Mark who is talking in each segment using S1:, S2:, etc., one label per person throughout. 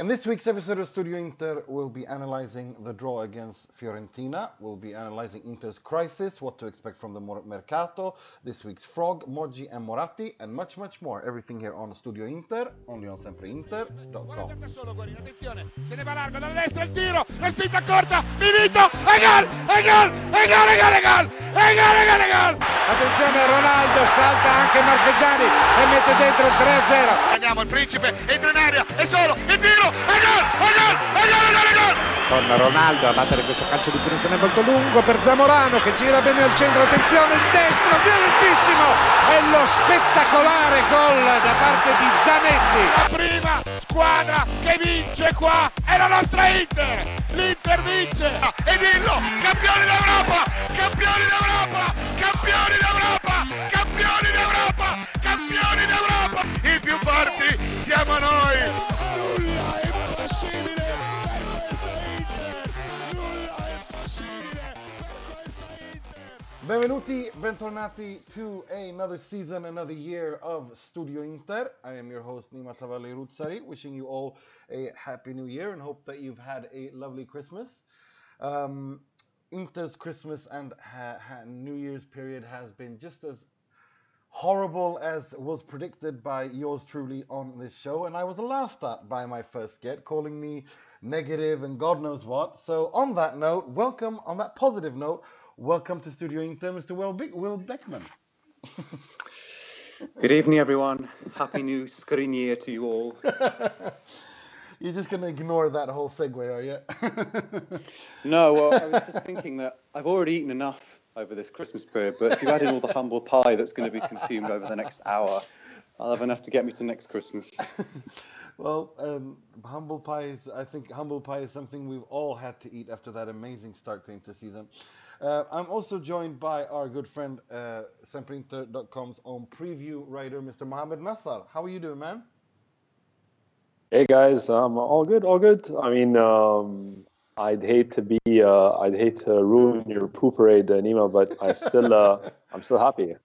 S1: In this week's episode of Studio Inter, we'll be analyzing the draw against Fiorentina. We'll be analyzing Inter's crisis, what to expect from the Mercato, this week's Frog, Moggi and Moratti, and much, much more. Everything here on Studio Inter, only on sempreinter.com. se ne va largo dall'estero il tiro, la spinta corta, Milito, e gol, e gol, e gol, e gol, e gol, e gol, e gol, e gol. Attenzione Ronaldo, salta anche Marchegiani e mette dentro il 3-0. Andiamo, il principe entra in area, è solo, il tiro, con Ronaldo a battere questo calcio di punizione molto lungo per Zamorano che gira bene al centro, attenzione il destro, violentissimo! E lo spettacolare gol da parte di Zanetti. La prima squadra che vince qua è la nostra Inter, l'Inter vince. E dillo, campioni d'Europa, campioni d'Europa, campioni d'Europa, campioni d'Europa, campioni d'Europa, i più forti siamo noi. Benvenuti, bentornati to another season, another year of Studio Inter. I am your host Nima Tavallaey Roodsari, wishing you all a happy new year and hope that you've had a lovely Christmas. Um, Inter's Christmas and ha- ha- New Year's period has been just as horrible as was predicted by yours truly on this show, and I was laughed at by my first get, calling me negative and God knows what. So, on that note, welcome on that positive note Welcome to Studio Inter, Mr. Will, Be- Will Beckman.
S2: Good evening, everyone. Happy New Screen Year to you all.
S1: You're just going to ignore that whole segue, are you?
S2: no, well, I was just thinking that I've already eaten enough over this Christmas period, but if you add in all the humble pie that's going to be consumed over the next hour, I'll have enough to get me to next Christmas.
S1: well, um, humble pie is, I think humble pie is something we've all had to eat after that amazing start to inter season. Uh, I'm also joined by our good friend, uh, SempreInter.com's own preview writer, Mr. Mohammed Nassar. How are you doing, man?
S3: Hey guys, um, all good, all good. I mean, um, I'd hate to be, uh, I'd hate to ruin your poop parade, uh, Nima, but I still, uh, I'm still happy.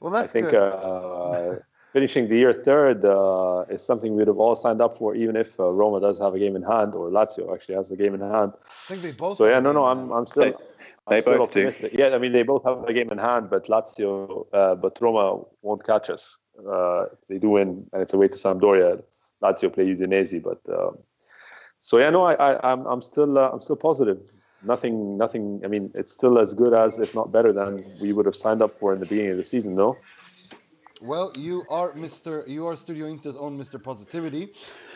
S1: Well, that's
S3: I think
S1: good.
S3: Finishing the year third uh, is something we'd have all signed up for, even if uh, Roma does have a game in hand, or Lazio actually has a game in hand.
S1: I think they both.
S3: So yeah, no, no, I'm, I'm still,
S2: they,
S3: I'm
S2: they
S3: still
S2: both
S3: optimistic.
S2: Do.
S3: Yeah, I mean they both have a game in hand, but Lazio, uh, but Roma won't catch us. Uh, if they do win, and it's away to Sampdoria. Lazio play Udinese, but um, so yeah, no, I, I, I'm, I'm still, uh, I'm still positive. Nothing, nothing. I mean, it's still as good as, if not better than, we would have signed up for in the beginning of the season. No.
S1: Well, you are Mr. You are Studio Inter's own Mr. Positivity.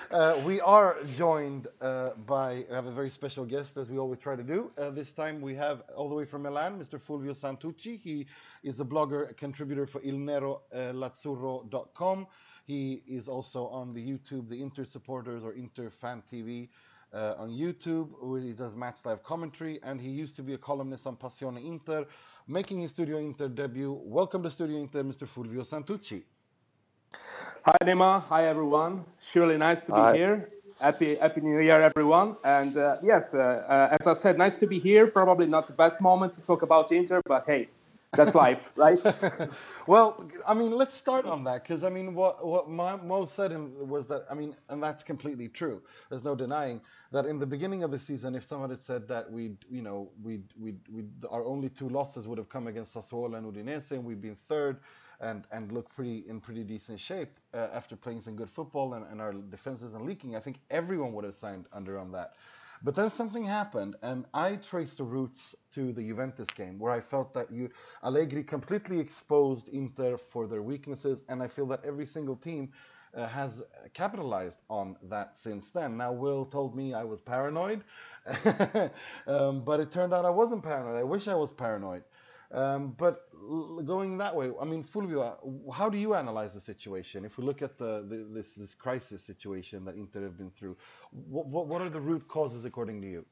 S1: Uh, we are joined uh, by have a very special guest, as we always try to do. Uh, this time we have all the way from Milan, Mr. Fulvio Santucci. He is a blogger, a contributor for IlNeroLazzurro.com. He is also on the YouTube, the Inter Supporters or Inter Fan TV. Uh, on YouTube, where he does match live commentary, and he used to be a columnist on Passione Inter, making his Studio Inter debut. Welcome to Studio Inter, Mr. Fulvio Santucci.
S4: Hi, Nema. Hi, everyone. Surely nice to be
S3: Hi.
S4: here. Happy Happy New Year, everyone. And uh, yes, uh, uh, as I said, nice to be here. Probably not the best moment to talk about Inter, but hey, that's life, right?
S1: well, I mean, let's start on that because I mean, what what Mo said was that I mean, and that's completely true. There's no denying that in the beginning of the season, if someone had said that we, you know, we we we our only two losses would have come against Sassuolo and Udinese, and we've been third. And, and look pretty in pretty decent shape uh, after playing some good football and, and our defenses isn't leaking. I think everyone would have signed under on that. But then something happened, and I traced the roots to the Juventus game, where I felt that you Allegri completely exposed Inter for their weaknesses, and I feel that every single team uh, has capitalized on that since then. Now, Will told me I was paranoid, um, but it turned out I wasn't paranoid. I wish I was paranoid. Um, but going that way, I mean, Fulvio, how do you analyze the situation? If we look at the, the this this crisis situation that Inter have been through, what, what what are the root causes according to you?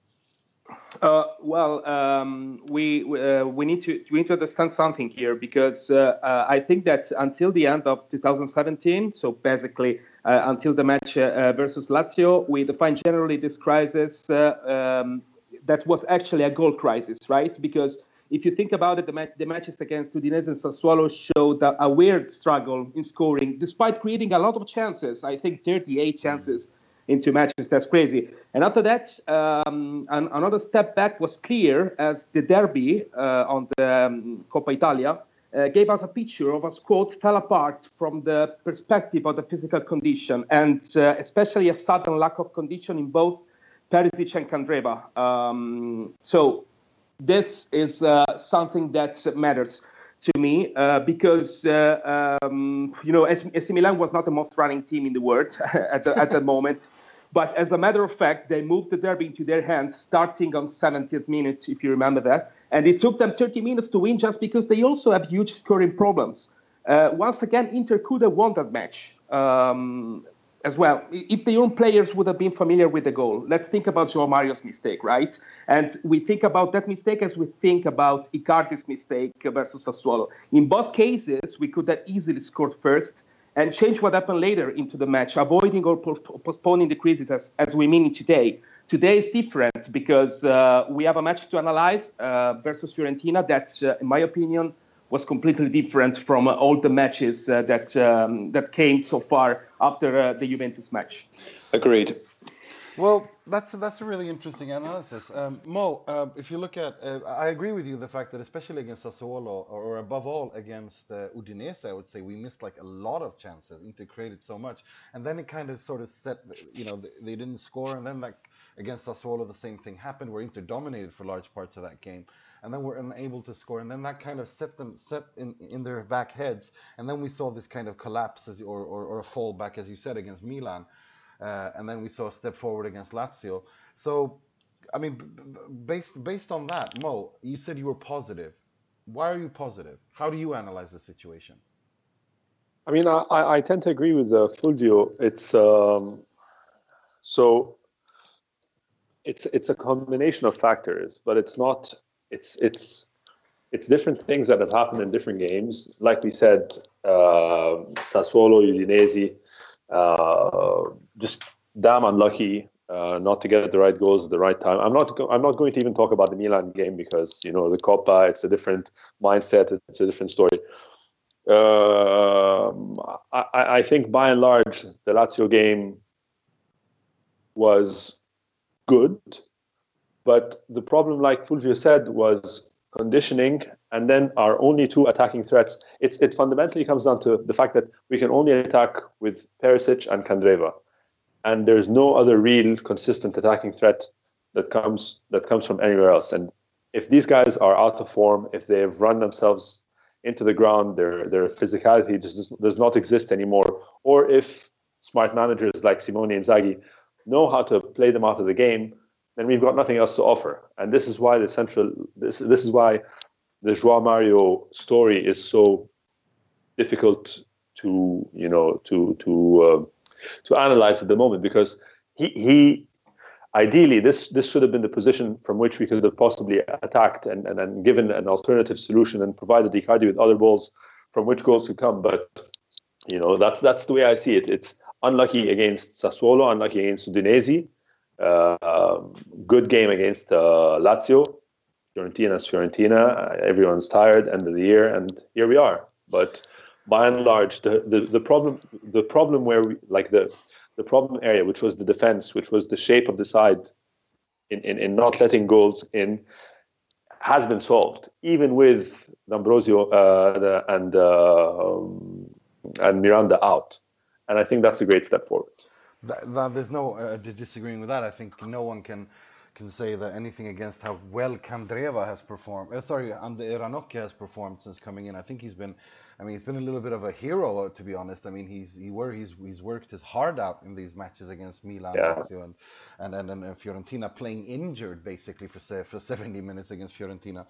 S4: Uh, well, um, we uh, we need to we need to understand something here because uh, uh, I think that until the end of 2017, so basically uh, until the match uh, versus Lazio, we define generally this crisis um, that was actually a goal crisis, right? Because if you think about it, the, the matches against Udinese and Sassuolo showed a, a weird struggle in scoring, despite creating a lot of chances. I think 38 chances in two matches. That's crazy. And after that, um, an, another step back was clear as the derby uh, on the um, Coppa Italia uh, gave us a picture of a squad fell apart from the perspective of the physical condition, and uh, especially a sudden lack of condition in both Perisic and Candreva. Um, so this is uh, something that matters to me uh, because uh, um, you know AC Milan was not the most running team in the world at the, at the moment. But as a matter of fact, they moved the derby into their hands starting on 70th minute, if you remember that. And it took them 30 minutes to win just because they also have huge scoring problems. Uh, once again, Inter could have won that match. Um, as well. If the young players would have been familiar with the goal, let's think about Joao Mario's mistake, right? And we think about that mistake as we think about Icardi's mistake versus Sassuolo. In both cases, we could have easily scored first and change what happened later into the match, avoiding or postponing the crisis as, as we mean it today. Today is different because uh, we have a match to analyze uh, versus Fiorentina that, uh, in my opinion, was completely different from uh, all the matches uh, that um, that came so far after uh, the Juventus match.
S2: Agreed.
S1: Well, that's that's a really interesting analysis, um, Mo. Uh, if you look at, uh, I agree with you the fact that especially against Sassuolo, or, or above all against uh, Udinese, I would say we missed like a lot of chances. Inter created so much, and then it kind of sort of set, you know, they, they didn't score, and then like against Sassuolo, the same thing happened, where Inter dominated for large parts of that game and then we're unable to score, and then that kind of set them set in in their back heads, and then we saw this kind of collapse as, or, or, or a fall back, as you said, against Milan, uh, and then we saw a step forward against Lazio. So, I mean, based based on that, Mo, you said you were positive. Why are you positive? How do you analyze the situation?
S3: I mean, I, I tend to agree with uh, Fulvio. It's um, so it's it's a combination of factors, but it's not it's it's it's different things that have happened in different games. Like we said, uh, Sassuolo, Udinese, uh, just damn unlucky uh, not to get the right goals at the right time. I'm not go- I'm not going to even talk about the Milan game because you know the Coppa. It's a different mindset. It's a different story. Um, I, I think by and large the Lazio game was good. But the problem, like Fulvio said, was conditioning and then our only two attacking threats. It's, it fundamentally comes down to the fact that we can only attack with Perisic and Candreva. And there's no other real consistent attacking threat that comes that comes from anywhere else. And if these guys are out of form, if they've run themselves into the ground, their their physicality just does not exist anymore, or if smart managers like Simone Inzaghi know how to play them out of the game, then we've got nothing else to offer. And this is why the central this this is why the Joao Mario story is so difficult to you know to to uh, to analyze at the moment because he he ideally this this should have been the position from which we could have possibly attacked and and, and given an alternative solution and provided Icardi with other balls from which goals could come but you know that's that's the way I see it it's unlucky against Sassuolo unlucky against Udinese uh, good game against uh, Lazio. Fiorentina's Fiorentina. Everyone's tired. End of the year, and here we are. But by and large, the, the, the problem the problem where we like the the problem area, which was the defense, which was the shape of the side, in, in, in not letting goals in, has been solved. Even with D'Ambrosio uh, and uh, and Miranda out, and I think that's a great step forward
S1: that, that there's no uh, disagreeing with that. I think no one can can say that anything against how well Candreva has performed. Uh, sorry, Andrea Ranocchia has performed since coming in. I think he's been, I mean, he's been a little bit of a hero uh, to be honest. I mean, he's he were he's he's worked his heart out in these matches against Milan, yeah. Lazio, and and, and and Fiorentina, playing injured basically for for 70 minutes against Fiorentina.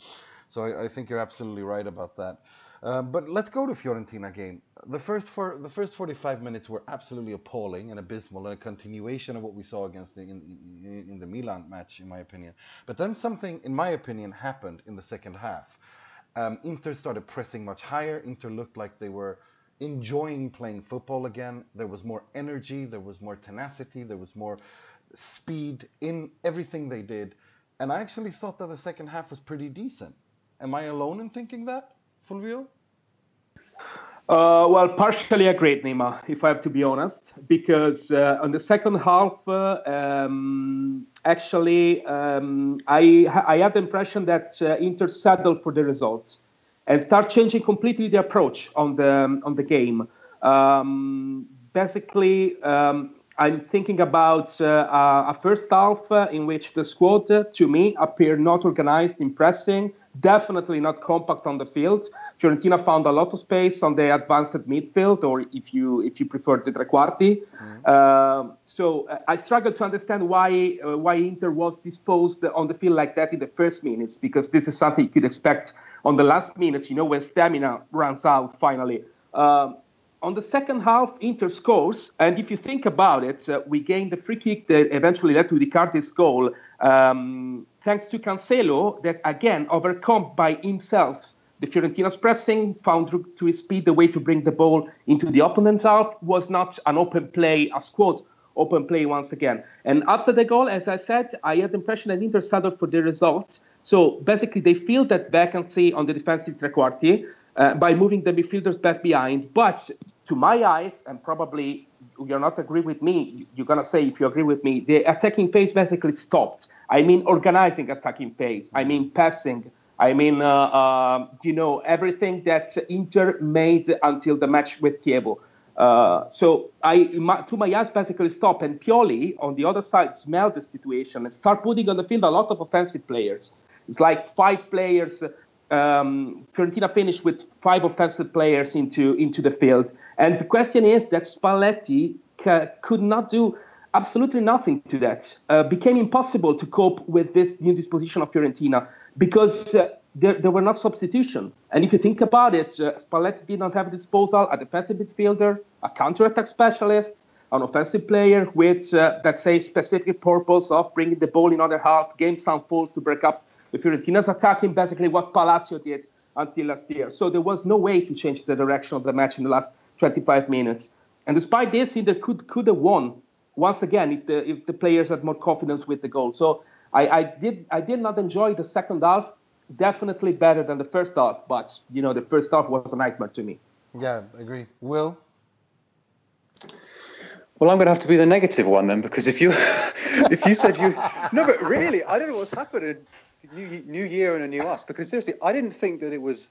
S1: So I, I think you're absolutely right about that. Um, but let's go to Fiorentina game. The first for the first 45 minutes were absolutely appalling and abysmal, and a continuation of what we saw against the, in, in, in the Milan match, in my opinion. But then something, in my opinion, happened in the second half. Um, Inter started pressing much higher. Inter looked like they were enjoying playing football again. There was more energy, there was more tenacity, there was more speed in everything they did. And I actually thought that the second half was pretty decent. Am I alone in thinking that, Fulvio?
S4: Uh, well, partially agreed, Nima, if I have to be honest, because uh, on the second half, uh, um, actually, um, I, I had the impression that uh, Inter settled for the results and start changing completely the approach on the on the game. Um, basically, um, I'm thinking about uh, a first half uh, in which the squad, to me, appeared not organized in pressing, definitely not compact on the field. Fiorentina found a lot of space on the advanced midfield, or if you if you prefer the tre quarti. Mm-hmm. Uh, so I struggle to understand why uh, why Inter was disposed on the field like that in the first minutes, because this is something you could expect on the last minutes. You know, when stamina runs out finally. Um, on the second half, Inter scores, and if you think about it, uh, we gained the free kick that eventually led to Icardi's goal, um, thanks to Cancelo, that again overcome by himself the Fiorentina's pressing, found to his speed the way to bring the ball into the opponent's half, was not an open play, as quote open play once again. And after the goal, as I said, I had the impression that Inter settled for the result. So basically, they filled that vacancy on the defensive tre quarti uh, by moving the midfielders back behind. But to my eyes, and probably you're not agree with me, you're gonna say if you agree with me, the attacking phase basically stopped. I mean, organizing attacking phase. I mean, passing I mean, uh, uh, you know, everything that Inter made until the match with Chievo. Uh, so I, my, to my eyes, basically stop. And Pioli, on the other side, smell the situation and start putting on the field a lot of offensive players. It's like five players. Um, Fiorentina finished with five offensive players into into the field. And the question is that Spalletti ca- could not do absolutely nothing to that. Uh, became impossible to cope with this new disposition of Fiorentina because uh, there, there, were not substitution. And if you think about it, uh, Spalletti did not have at disposal a defensive midfielder, a counter-attack specialist, an offensive player with, uh, let's say, specific purpose of bringing the ball in other half, game some falls to break up the Fiorentina's attacking, basically what Palacio did until last year. So there was no way to change the direction of the match in the last 25 minutes. And despite this, Inter could could have won once again if the if the players had more confidence with the goal. So I, I did I did not enjoy the second half. Definitely better than the first half, but you know the first half was a nightmare to me.
S1: Yeah, agree. Will.
S2: Well, I'm going to have to be the negative one then, because if you if you said you no, but really, I don't know what's happening. New, new year and a new us. Because seriously, I didn't think that it was.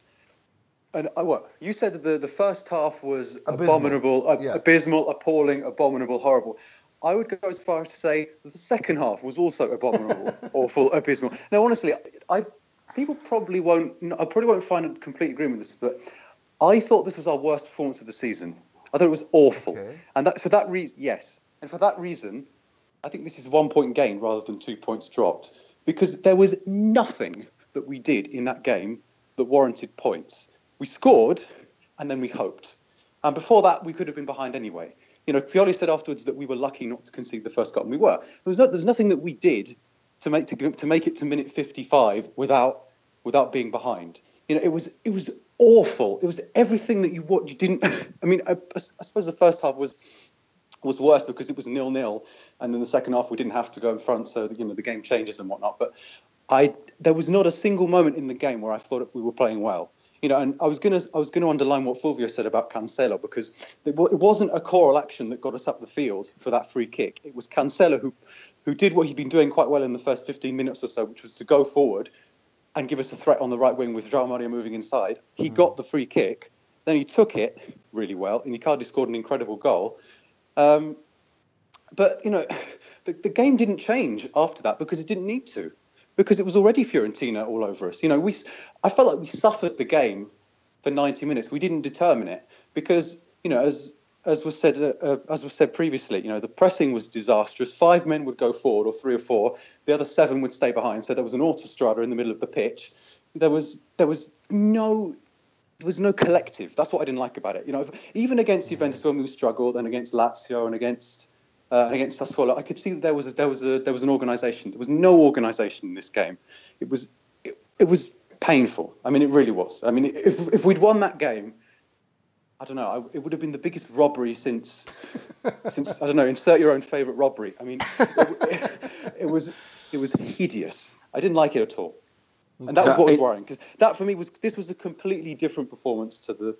S2: And uh, what you said that the, the first half was abysmal. abominable, uh, yeah. abysmal, appalling, abominable, horrible. I would go as far as to say the second half was also abominable, awful, abysmal. Now, honestly, I people probably won't. I probably won't find a complete agreement with this, but I thought this was our worst performance of the season. I thought it was awful, okay. and that for that reason, yes, and for that reason, I think this is one point gain rather than two points dropped because there was nothing that we did in that game that warranted points. We scored, and then we hoped, and before that, we could have been behind anyway you know, Pioli said afterwards that we were lucky not to concede the first goal, and we were. There was, no, there was nothing that we did to make to, to make it to minute 55 without without being behind. You know, it was it was awful. It was everything that you what you didn't. I mean, I, I suppose the first half was was worse because it was nil nil, and then the second half we didn't have to go in front, so you know the game changes and whatnot. But I there was not a single moment in the game where I thought we were playing well you know, and I was going to I was to underline what Fulvio said about Cancelo because it, it wasn't a choral action that got us up the field for that free kick. It was Cancelo who who did what he'd been doing quite well in the first 15 minutes or so, which was to go forward and give us a threat on the right wing with João Mario moving inside. He mm-hmm. got the free kick, then he took it really well, and Icardi scored an incredible goal. Um, but you know, the, the game didn't change after that because it didn't need to because it was already Fiorentina all over us. You know, we I felt like we suffered the game for 90 minutes. We didn't determine it because you know, as as was said uh, uh, as was said previously, you know, the pressing was disastrous. Five men would go forward, or three or four. The other seven would stay behind. So there was an autostrada in the middle of the pitch. There was there was no there was no collective. That's what I didn't like about it. You know, if, even against Juventus when we struggled, and against Lazio, and against uh, against Sassuolo, I could see that there was a, there was a, there was an organisation. There was no organisation in this game. It was it, it, was painful. I mean, it really was. I mean, if if we'd won that game, I don't know. I, it would have been the biggest robbery since since I don't know. Insert your own favourite robbery. I mean, it, it, was it was hideous. I didn't like it at all, and that was what was worrying because that for me was this was a completely different performance to the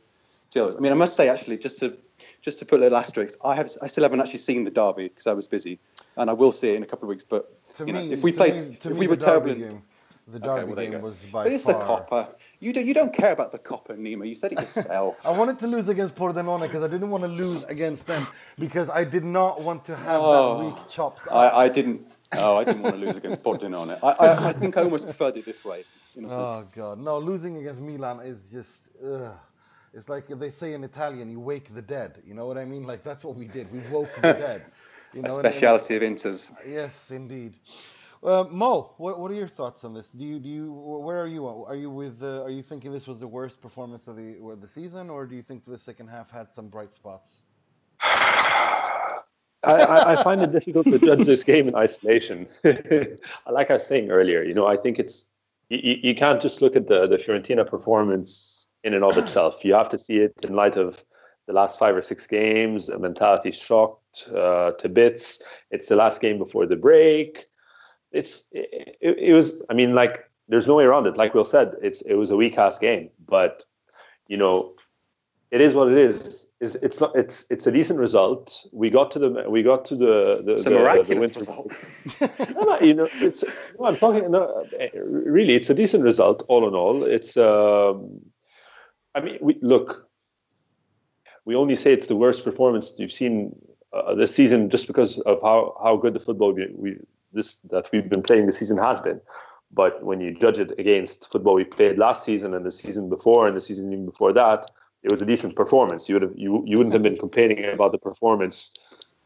S2: jealous. I mean, I must say actually, just to just to put a little asterisk, I have I still haven't actually seen the derby because I was busy, and I will see it in a couple of weeks. But you know,
S1: me,
S2: if we played,
S1: me- to
S2: if
S1: me,
S2: we were terrible, in,
S1: the
S2: Okay,
S1: derby
S2: well, there you
S1: game was by
S2: but it's
S1: far.
S2: the Coppa. You don't you don't care about the Coppa, Nima. You said it yourself.
S1: I wanted to lose against Pordenone because I didn't want to lose against them because I did not want to have
S2: Oh,
S1: that week chopped up.
S2: I, I didn't. Oh, I didn't want to lose against Pordenone. I, I, I think I almost preferred it this way. Innocent.
S1: Oh god, no! Losing against Milan is just. Ugh. It's like they say in Italian, you wake the dead. You know what I mean? Like that's what we did. We woke the dead. You
S2: a
S1: know, and- and-
S2: of Inters.
S1: Yes, indeed. Uh, Mo, what, what are your thoughts on this? Do you do you where are you? Are you with? Uh, are you thinking this was the worst performance of the of the season, or do you think the second half had some bright spots?
S3: I, I, I find it difficult to judge this game in isolation. like I was saying earlier, you know, I think it's you, you you can't just look at the the Fiorentina performance in and of itself. You have to see it in light of the last five or six games. The mentality shocked uh, to bits. It's the last game before the break. It's it, it, was. I mean, like there's no way around it. Like Will said, it's it was a weak ass game, but you know, it is what it is. Is it's not it's it's a decent result. We got to the we got to the the,
S2: It's a
S3: the, the
S2: miraculous
S3: winter
S2: result.
S3: no, no, you know, it's no, I'm talking. No, eh, really, it's a decent result all in all. It's. Um, I mean, we look. We only say it's the worst performance you've seen uh, this season just because of how how good the football we, we this that we've been playing this season has been. But when you judge it against football we played last season and the season before and the season even before that, it was a decent performance. You would have you, you wouldn't have been complaining about the performance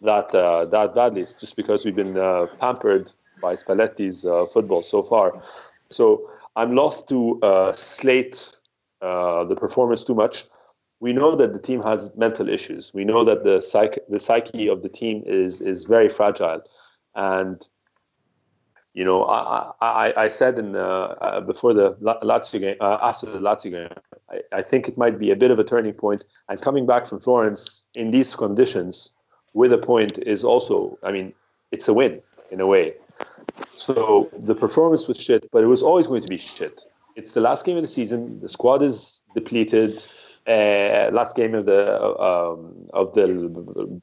S3: that uh, that badly. It's just because we've been uh, pampered by Spalletti's uh, football so far. So I'm loth to uh, slate uh, the performance too much. We know that the team has mental issues. We know that the psyche the psyche of the team is is very fragile, and you know I I, I said in uh, uh, before the La- Lazio game uh, after the Lazio game I, I think it might be a bit of a turning point. And coming back from Florence in these conditions with a point is also, I mean, it's a win in a way. So the performance was shit, but it was always going to be shit. It's the last game of the season. The squad is depleted. Uh, last game of the um, of the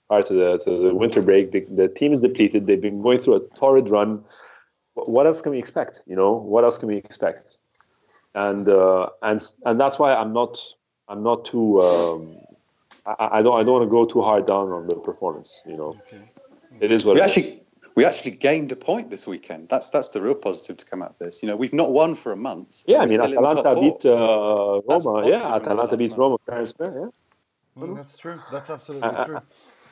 S3: prior to the, to the winter break, the, the team is depleted. They've been going through a torrid run. What else can we expect? You know, what else can we expect? and uh, and and that's why I'm not I'm not too um, I, I don't I don't want to go too hard down on the performance. You know,
S1: Okay.
S3: it is what
S2: We
S3: it is.
S2: Actually we actually gained a point this weekend. That's that's the real positive to come out of this. You know, we've not won for a month.
S3: Yeah, I mean
S2: still in the top
S3: Atalanta beat uh,
S2: That's
S3: Roma. Yeah, Atalanta beat
S2: month.
S3: Roma fair and square. Yeah,
S1: Mm, that's true. That's absolutely
S3: Uh,
S1: true.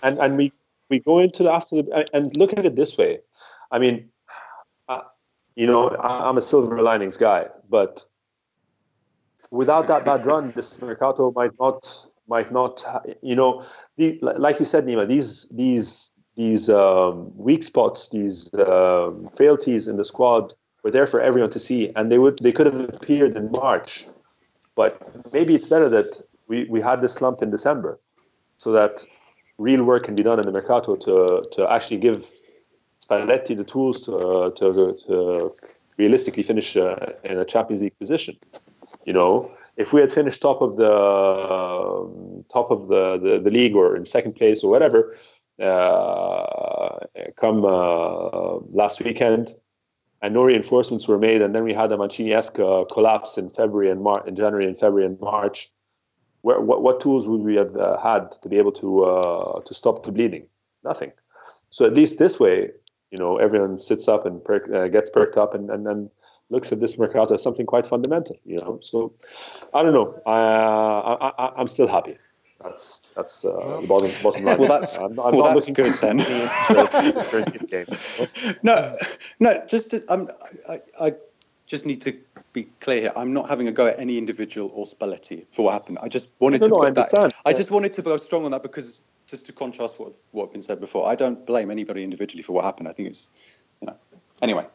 S3: and and we we go into the after the and look at it this way. I mean, uh, you know, I, I'm a silver linings guy, but without that bad run, this Mercato might not might not. You know, the, like you said, Nima, these these these um, weak spots, these um, frailties in the squad were there for everyone to see, and they would they could have appeared in March, but maybe it's better that we, we had this slump in December, so that real work can be done in the Mercato to to actually give Spalletti the tools to uh, to, to realistically finish uh, in a Champions League position. You know, if we had finished top of the um, top of the, the, the league or in second place or whatever, uh, come uh, last weekend, and no reinforcements were made, and then we had a Mancini-esque uh, collapse in February and Mar- in January and February and March. Where, what, what tools would we have uh, had to be able to uh, to stop the bleeding? Nothing. So at least this way, you know, everyone sits up and perk, uh, gets perked up and, and, and looks at this mercato as something quite fundamental. You know, so I don't know. I, I, I I'm still happy. That's that's uh, the bottom bottom line.
S2: Well, that's-
S3: I'm, I'm
S2: well,
S3: not
S2: that's
S3: looking
S2: good then.
S3: into the game.
S2: no, no. Just to, I'm, I, I just need to be clear here. I'm not having a go at any individual or Spalletti for what happened. I just wanted
S3: No,
S2: to.
S3: no,
S2: put
S3: I understand.
S2: That, I just wanted to go strong on that because just to contrast what what had been said before. I don't blame anybody individually for what happened. I think it's, you know. Anyway,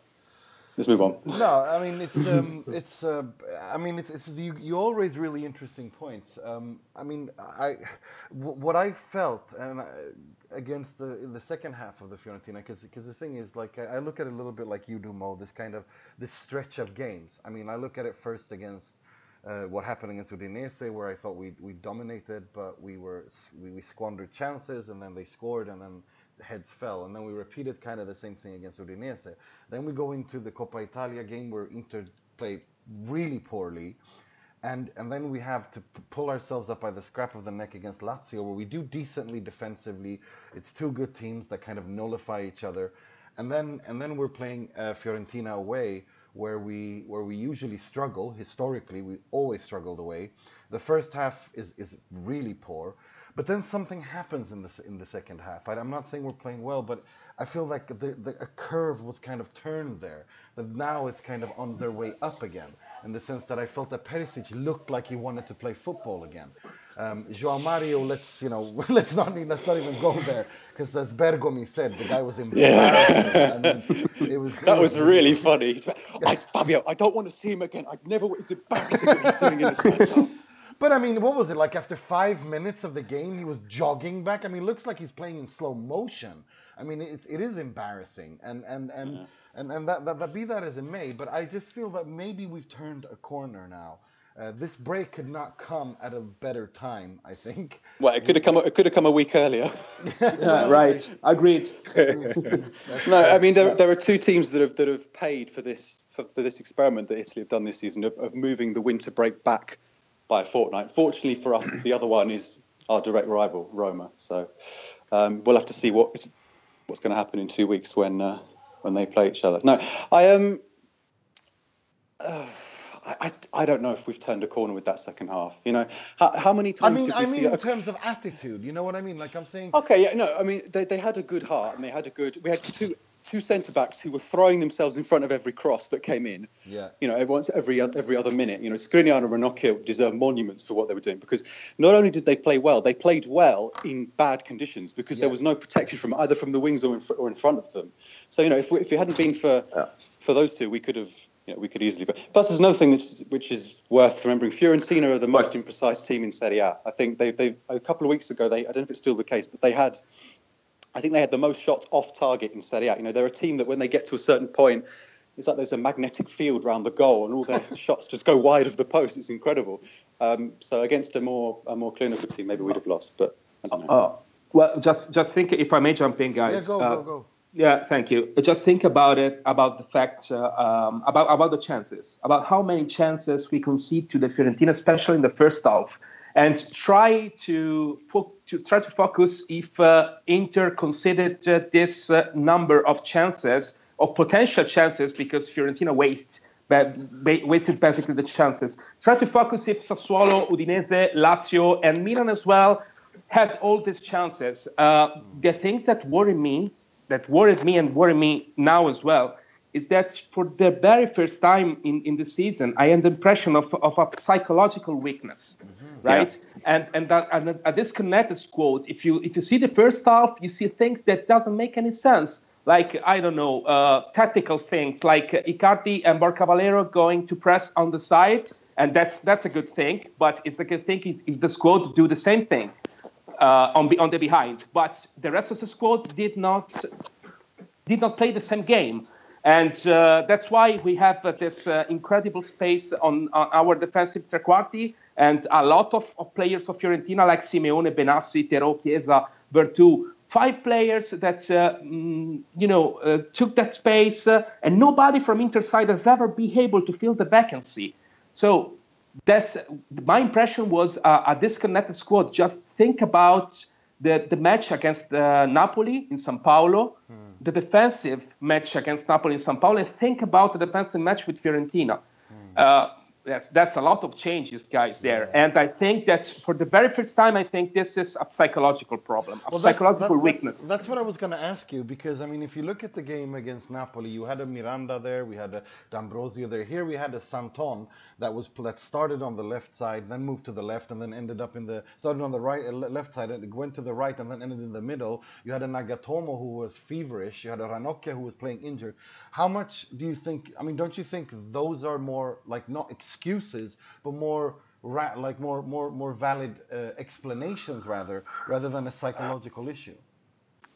S2: let's move on.
S1: No, I mean it's um, it's uh, I mean it's, it's you, you all raise really interesting points. Um, I mean I w- what I felt and I, against the the second half of the Fiorentina because because the thing is like I, I look at it a little bit like you do Mo this kind of this stretch of games. I mean I look at it first against Uh, what happened against Udinese, where I thought we we dominated, but we were we, we squandered chances, and then they scored, and then the heads fell, and then we repeated kind of the same thing against Udinese. Then we go into the Coppa Italia game where Inter played really poorly, and and then we have to pull ourselves up by the scrap of the neck against Lazio, where we do decently defensively. It's two good teams that kind of nullify each other, and then and then we're playing uh, Fiorentina away, where we where we usually struggle historically. We always struggled away. The first half is is really poor, but then something happens in the in the second half. I'm not saying we're playing well, but I feel like the, the a curve was kind of turned there. That now it's kind of on their way up again, in the sense that I felt that Perisic looked like he wanted to play football again. Um, Joao Mario, let's you know, let's not let's not even go there because as Bergomi said, the guy was embarrassing.
S2: Yeah. I mean, it was that it was, was, really funny. Like Fabio, I don't want to see him again. I've never. It's embarrassing what he's doing in this first half.
S1: But I mean, what was it like? After five minutes of the game, he was jogging back. I mean, looks like he's playing in slow motion. I mean, it's it is embarrassing, and and and yeah. and, and that, that, that be that as it may. But I just feel that maybe we've turned a corner now. Uh, this break could not come at a better time, I think.
S2: Well, it could have come. It could have come a week earlier.
S4: yeah, right. Agreed.
S2: no, I mean there, there are two teams that have that have paid for this for, for this experiment that Italy have done this season of, of, moving the winter break back by a fortnight. Fortunately for us, the other one is our direct rival, Roma. So um, we'll have to see what what's going to happen in two weeks when uh, when they play each other. No, I am. Um, uh, I, I don't know if we've turned a corner with that second half. You know, how, how many times
S1: I mean,
S2: did we
S1: I
S2: see?
S1: mean, in terms of attitude, you know what I mean? Like I'm saying.
S2: Okay, yeah, no, I mean they, they had a good heart and they had a good. We had two two centre backs who were throwing themselves in front of every cross that came in.
S1: Yeah.
S2: You know, everyone's every every other minute. You know, Skriniar and Ranocchia deserve monuments for what they were doing because not only did they play well, they played well in bad conditions because yeah. there was no protection from either from the wings or in, fr- or in front of them. So you know, if we, if it hadn't been for yeah. for those two, we could have you know, we could easily. But plus, there's another thing that's, which is worth remembering. Fiorentina are the most imprecise team in Serie A. I think they, they a couple of weeks ago, they I don't know if it's still the case, but they had, I think they had the most shots off target in Serie A. You know, they're a team that when they get to a certain point, it's like there's a magnetic field around the goal, and all their shots just go wide of the post. It's incredible. Um, so against a more a more clinical team, maybe we'd have lost. But I don't know.
S4: Oh, well, just just think if I may jump in, guys.
S1: Yeah, go, uh, go, go.
S4: Yeah, thank you. Just think about it, about the fact, uh, um, about about the chances, about how many chances we concede to the Fiorentina, especially in the first half, and try to fo- to try to focus if uh, Inter considered uh, this uh, number of chances of potential chances because Fiorentina wasted wasted basically the chances. Try to focus if Sassuolo, Udinese, Lazio, and Milan as well had all these chances. Uh, the thing that worry me that worried me and worry me now as well is that for the very first time in, in the season, I had the impression of, of a psychological weakness, mm-hmm. right? Yeah. And and, that, and a, a disconnected squad. If you if you see the first half, you see things that doesn't make any sense. Like I don't know, uh, tactical things like Icardi and Borja going to press on the side, and that's that's a good thing. But it's a good thing if, if the squad do the same thing uh, on, on the behind. But the rest of the squad did not did not play the same game. And uh, that's why we have uh, this uh, incredible space on, on, our defensive trequarti and a lot of, of, players of Fiorentina like Simeone, Benassi, Thereau, Chiesa, Veretout, five players that uh, mm, you know uh, took that space, uh, and nobody from Inter side has ever been able to fill the vacancy. So that's my impression was a disconnected squad. Just think about the, the match against uh, Napoli in San Paolo, mm. the defensive match against Napoli in San Paolo, and think about the defensive match with Fiorentina. Mm. Uh, that's, that's a lot of changes, guys, there. And I think that for the very first time, I think this is a psychological problem, a well, psychological that, weakness.
S1: That's, that's, what I was going to ask you, because, I mean, if you look at the game against Napoli, you had a Miranda there, we had a D'Ambrosio there. Here we had a Santon that was that started on the left side, then moved to the left, and then ended up in the, started on the right, uh, left side, and went to the right, and then ended in the middle. You had a Nagatomo who was feverish. You had a Ranocchia who was playing injured. How much do you think? I mean, don't you think those are more like not excuses, but more ra- like more more more valid uh, explanations rather rather than a psychological issue?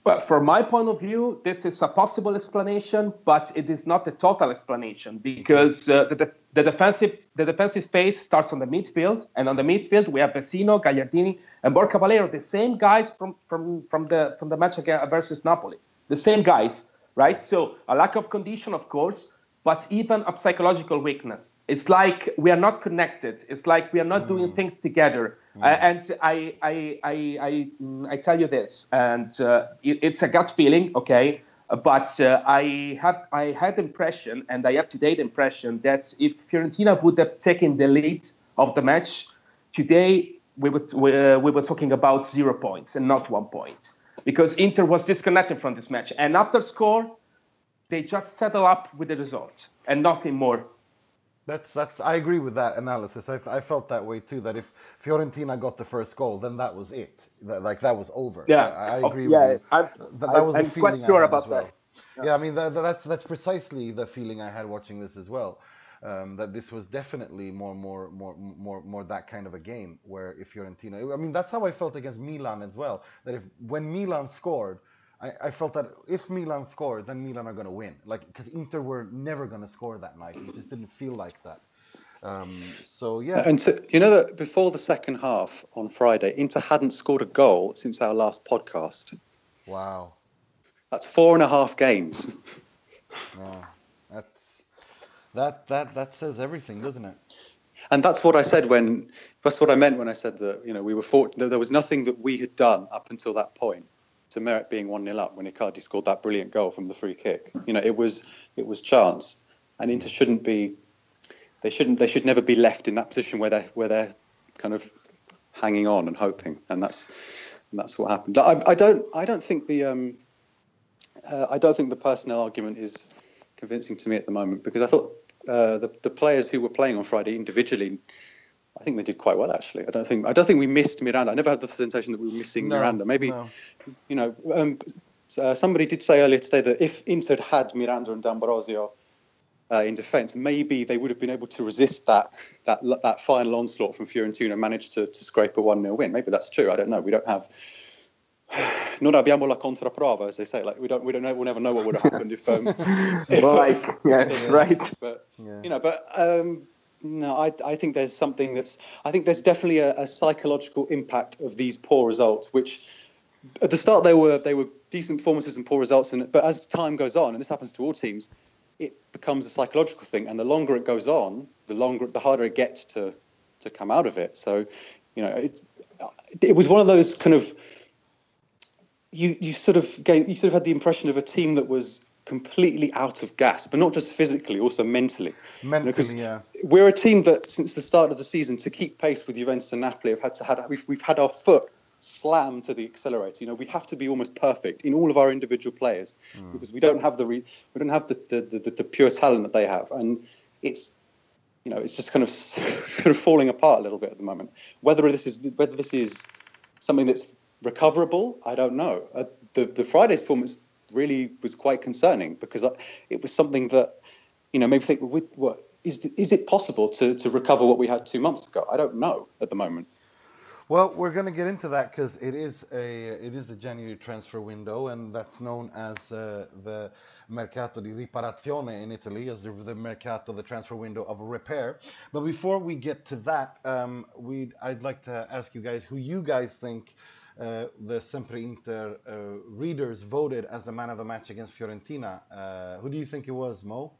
S4: But from my point of view, this is a possible explanation, but it is not a total explanation because uh, the, the, defensive the defensive space starts on the midfield, and on the midfield we have Vecino, Gagliardini, and Borja Valero, the same guys from from from the from the match against versus Napoli, the same guys, right? So a lack of condition, of course, but even a psychological weakness. It's like we are not connected. It's like we are not mm. doing things together. Mm. Uh, and I, I, I, I, I, tell you this, and uh, it, it's a gut feeling, okay. But uh, I have, I had impression, and I have to date impression that if Fiorentina would have taken the lead of the match today, we would, we, uh, we were talking about zero points and not one point, because Inter was disconnected from this match. And after score, they just settle up with the result and nothing more.
S1: That's that's. I agree with that analysis. I, I felt that way too. That if Fiorentina got the first goal, then that was it. That, like that was over.
S4: Yeah,
S1: I, I agree
S4: yeah,
S1: with you.
S4: I'm,
S1: that, that was
S4: I'm
S1: the feeling
S4: quite sure
S1: I had
S4: about
S1: as well.
S4: that.
S1: Yeah. yeah, I mean that, that's that's precisely the feeling I had watching this as well. Um, that this was definitely more, more, more, more, more that kind of a game where if Fiorentina, I mean, that's how I felt against Milan as well. That if when Milan scored, I, I felt that if Milan scored, then Milan are going to win. Like because Inter were never going to score that night. It just didn't feel like that. Um, so yeah.
S2: And to, you know that before the second half on Friday, Inter hadn't scored a goal since our last podcast.
S1: Wow.
S2: That's four and a half games.
S1: Wow. That that that says everything, doesn't it?
S2: And that's what I said when that's what I meant when I said that you know we were fortunate. There was nothing that we had done up until that point to merit being one 0 up when Icardi scored that brilliant goal from the free kick. You know, it was it was chance, and Inter shouldn't be. They shouldn't. They should never be left in that position where they're where they're kind of hanging on and hoping, and that's and that's what happened. I, I don't. I don't think the. Um, uh, I don't think the personnel argument is convincing to me at the moment because I thought uh, the the players who were playing on Friday individually I think they did quite well actually. I don't think I don't think we missed Miranda. I never had the sensation that we were missing no, Miranda. Maybe no. you know um, uh, somebody did say earlier today that if Inter had Miranda and D'Ambrosio uh, in defence, maybe they would have been able to resist that that that final onslaught from Fiorentina and manage to, to scrape a one 0 win. Maybe that's true. I don't know. We don't have. Non abbiamo la controprova, as they say. Like we don't, we don't know. We'll never know what would have happened if. Um,
S4: if right. Uh, yeah, right.
S2: But yeah. you know, but um, no, I, I think there's something that's. I think there's definitely a, a, psychological impact of these poor results, which at the start they were they were decent performances and poor results, and but as time goes on, and this happens to all teams, it becomes a psychological thing, and the longer it goes on, the longer the harder it gets to to come out of it. So, you know, it it was one of those kind of you you sort of gave, you sort of had the impression of a team that was completely out of gas, but not just physically, also mentally.
S1: Mentally, you know,
S2: yeah. We're a team that, since the start of the season, to keep pace with Juventus and Napoli, have had to had we've, we've had our foot slammed to the accelerator. You know, we have to be almost perfect in all of our individual players mm. because we don't have the re, we don't have the the, the the pure talent that they have, and it's you know it's just kind of sort of falling apart a little bit at the moment. Whether this is whether this is something that's recoverable, I don't know. Uh, the the Friday's performance really was quite concerning because it was something that, you know, maybe think, with what is is it possible to to recover what we had two months ago? I don't know at the moment.
S1: Well, we're going to get into that because it is a it is the January transfer window, and that's known as uh, the mercato di riparazione in Italy, as the, the mercato, the transfer window of repair. But before we get to that, um, we I'd like to ask you guys who you guys think uh, the Sempre Inter uh, readers voted as the man of the match against Fiorentina. Uh, who do you think it was, Mo?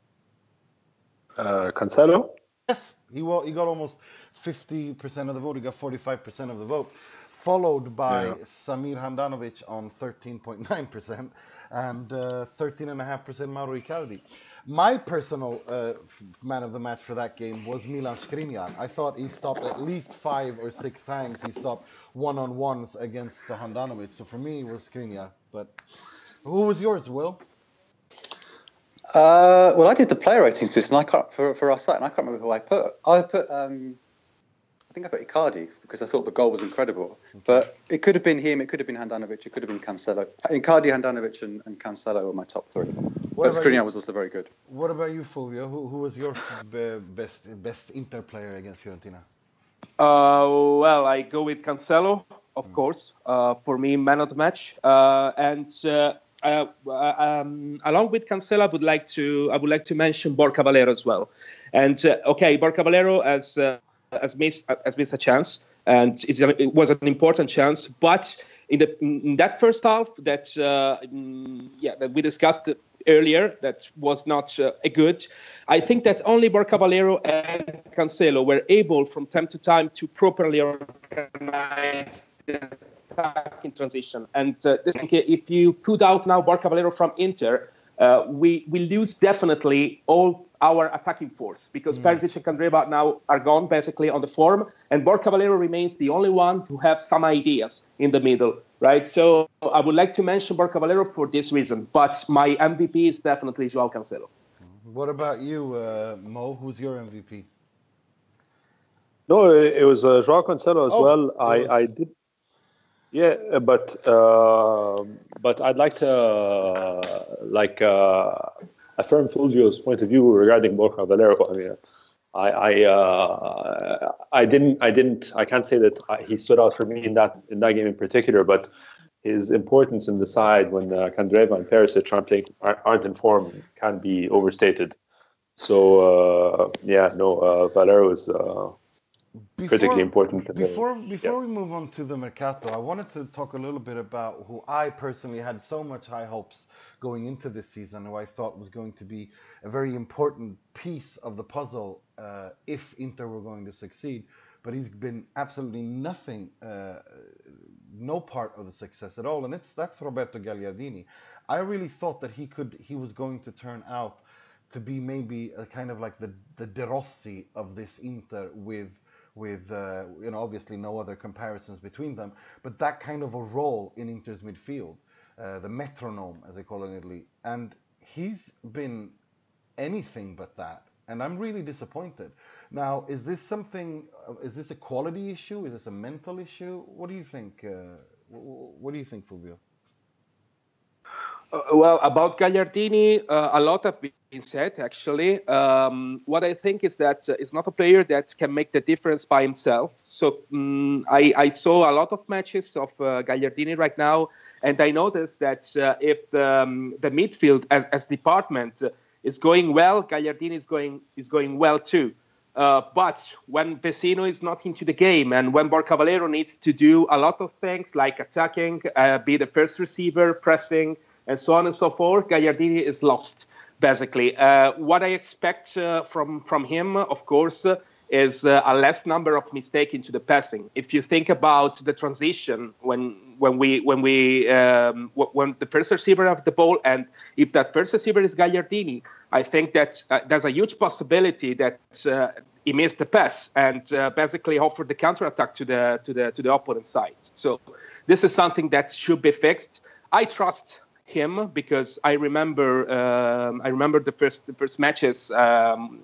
S3: Cancelo?
S1: Yes, he, he got almost 50% of the vote. He got 45% of the vote, followed by yeah. Samir Handanovic on 13.9% and uh, 13.5% Mauro Icardi. My personal uh, man of the match for that game was Milan Skriniar. I thought he stopped at least five or six times. He stopped one-on-ones against Handanovic. So for me, it was Skriniar. But who was yours, Will?
S2: Uh, well, I did the player ratings list, and I can't for for our site, and I can't remember who I put. I put um, I think I put Icardi because I thought the goal was incredible. But it could have been him, it could have been Handanovic, it could have been Cancelo. Icardi, Handanovic, and, and Cancelo were my top three. What but Skriniar was also very good.
S1: What about you, Fulvio? Who, who was your best best Inter player against Fiorentina?
S4: Uh, well, I go with Cancelo of mm. course, uh, for me, man of the match. Uh, and uh, uh, um, along with Cancelo, I would like to I would like to mention Borja Valero as well. And okay, Borja Valero has has missed has missed a chance, and it was an important chance, but in, the, in that first half that uh, mm, yeah that we discussed earlier that was not uh, a good. I think that only Borja Valero and Cancelo were able from time to time to properly organize the attack in transition. And uh, if you put out now Borja Valero from Inter, uh, we we lose definitely all our attacking force because mm. Perisic and Candreva now are gone basically on the form, and Borja Valero remains the only one to have some ideas in the middle, right? So I would like to mention Borja Valero for this reason, but my MVP is definitely Joao Cancelo.
S1: What about you, uh, Mo? Who's your MVP?
S3: No, it was uh, Joao Cancelo as oh, well. I, I did. Yeah, but uh, but I'd like to uh, like uh, affirm Fulvio's point of view regarding Borja Valero. I mean, I I, uh, I didn't I didn't I can't say that he stood out for me in that in that game in particular, but his importance in the side when uh, Candreva and Perisic aren't playing aren't in form can be overstated. So uh, yeah, no, uh, Valero is. Before, critically important.
S1: Before before yeah. we move on to the Mercato, I wanted to talk a little bit about who I personally had so much high hopes going into this season, who I thought was going to be a very important piece of the puzzle uh, if Inter were going to succeed. But he's been absolutely nothing, uh, no part of the success at all, and it's that's Roberto Gagliardini. I really thought that he could, he was going to turn out to be maybe a kind of like the the De Rossi of this Inter with with uh, you know obviously no other comparisons between them, but that kind of a role in Inter's midfield, uh, the metronome as they call it in Italy, and he's been anything but that, and I'm really disappointed. Now, is this something? Uh, is this a quality issue? Is this a mental issue? What do you think? Uh, what do you think, Fulvio?
S4: Uh, well, about Gagliardini, uh, a lot have been said, actually. Um, what I think is that uh, it's not a player that can make the difference by himself. So um, I, I, saw a lot of matches of uh, Gagliardini right now, and I noticed that uh, if the, um, the midfield as, as department is going well, Gagliardini is going, is going well too. Uh, but when Vecino is not into the game and when Borja Valero needs to do a lot of things like attacking, uh, be the first receiver, pressing, and so on and so forth, Gagliardini is lost. Basically, uh, what I expect uh, from from him, of course, uh, is uh, a less number of mistakes into the passing. If you think about the transition when when we when we um, when the first receiver have the ball and if that first receiver is Gagliardini, I think that uh, there's a huge possibility that uh, he missed the pass and basically offered the counter attack to the to the to the opponent side. So this is something that should be fixed. I trust him because I remember um, I remember the first the first matches um,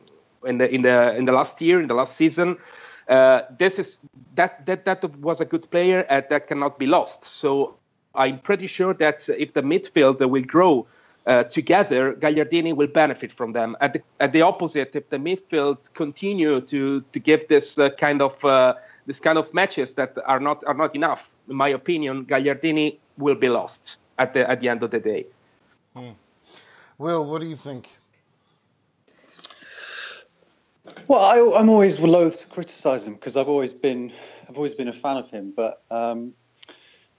S4: in the in the in the last year in the last season. Uh, this is that that that was a good player and that cannot be lost. So I'm pretty sure that if the midfield will grow uh, together, Gagliardini will benefit from them. At the, at the opposite, if the midfield continue to to give this uh, kind of uh, this kind of matches that are not are not enough, in my opinion, Gagliardini will be lost at the at the end of the day.
S1: Hmm. Will, what do you think?
S2: Well, I, am always loath to criticise him because I've always been I've always been a fan of him. But um,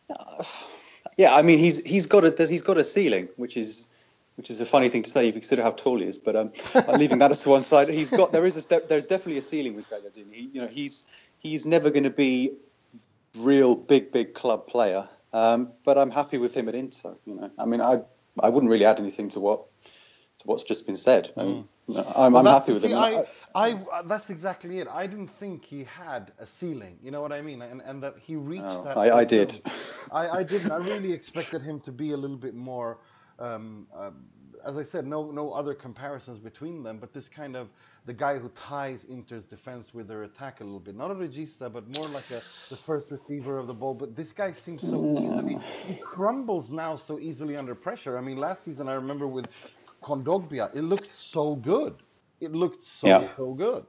S2: yeah, I mean he's he's got a he's got a ceiling, which is which is a funny thing to say if you consider how tall he is. But um, leaving that to one side, he's got there is a there's definitely a ceiling with Gagliardini. He, you know, he's he's never going to be real big big club player. Um, but I'm happy with him at Inter. You know, I mean, I I wouldn't really add anything to what to what's just been said. I mean, mm. I'm, well, I'm happy with see, him.
S1: I, I, I, that's exactly it. I didn't think he had a ceiling. You know what I mean? And and that he reached oh, that.
S2: I, I did.
S1: I, I didn't. I really expected him to be a little bit more. Um, uh, as I said, no no other comparisons between them, but this kind of the guy who ties Inter's defense with their attack a little bit. Not a regista, but more like a, the first receiver of the ball. But this guy seems so easily, he crumbles now so easily under pressure. I mean, last season I remember with Kondogbia, it looked so good. It looked so, yeah. so good.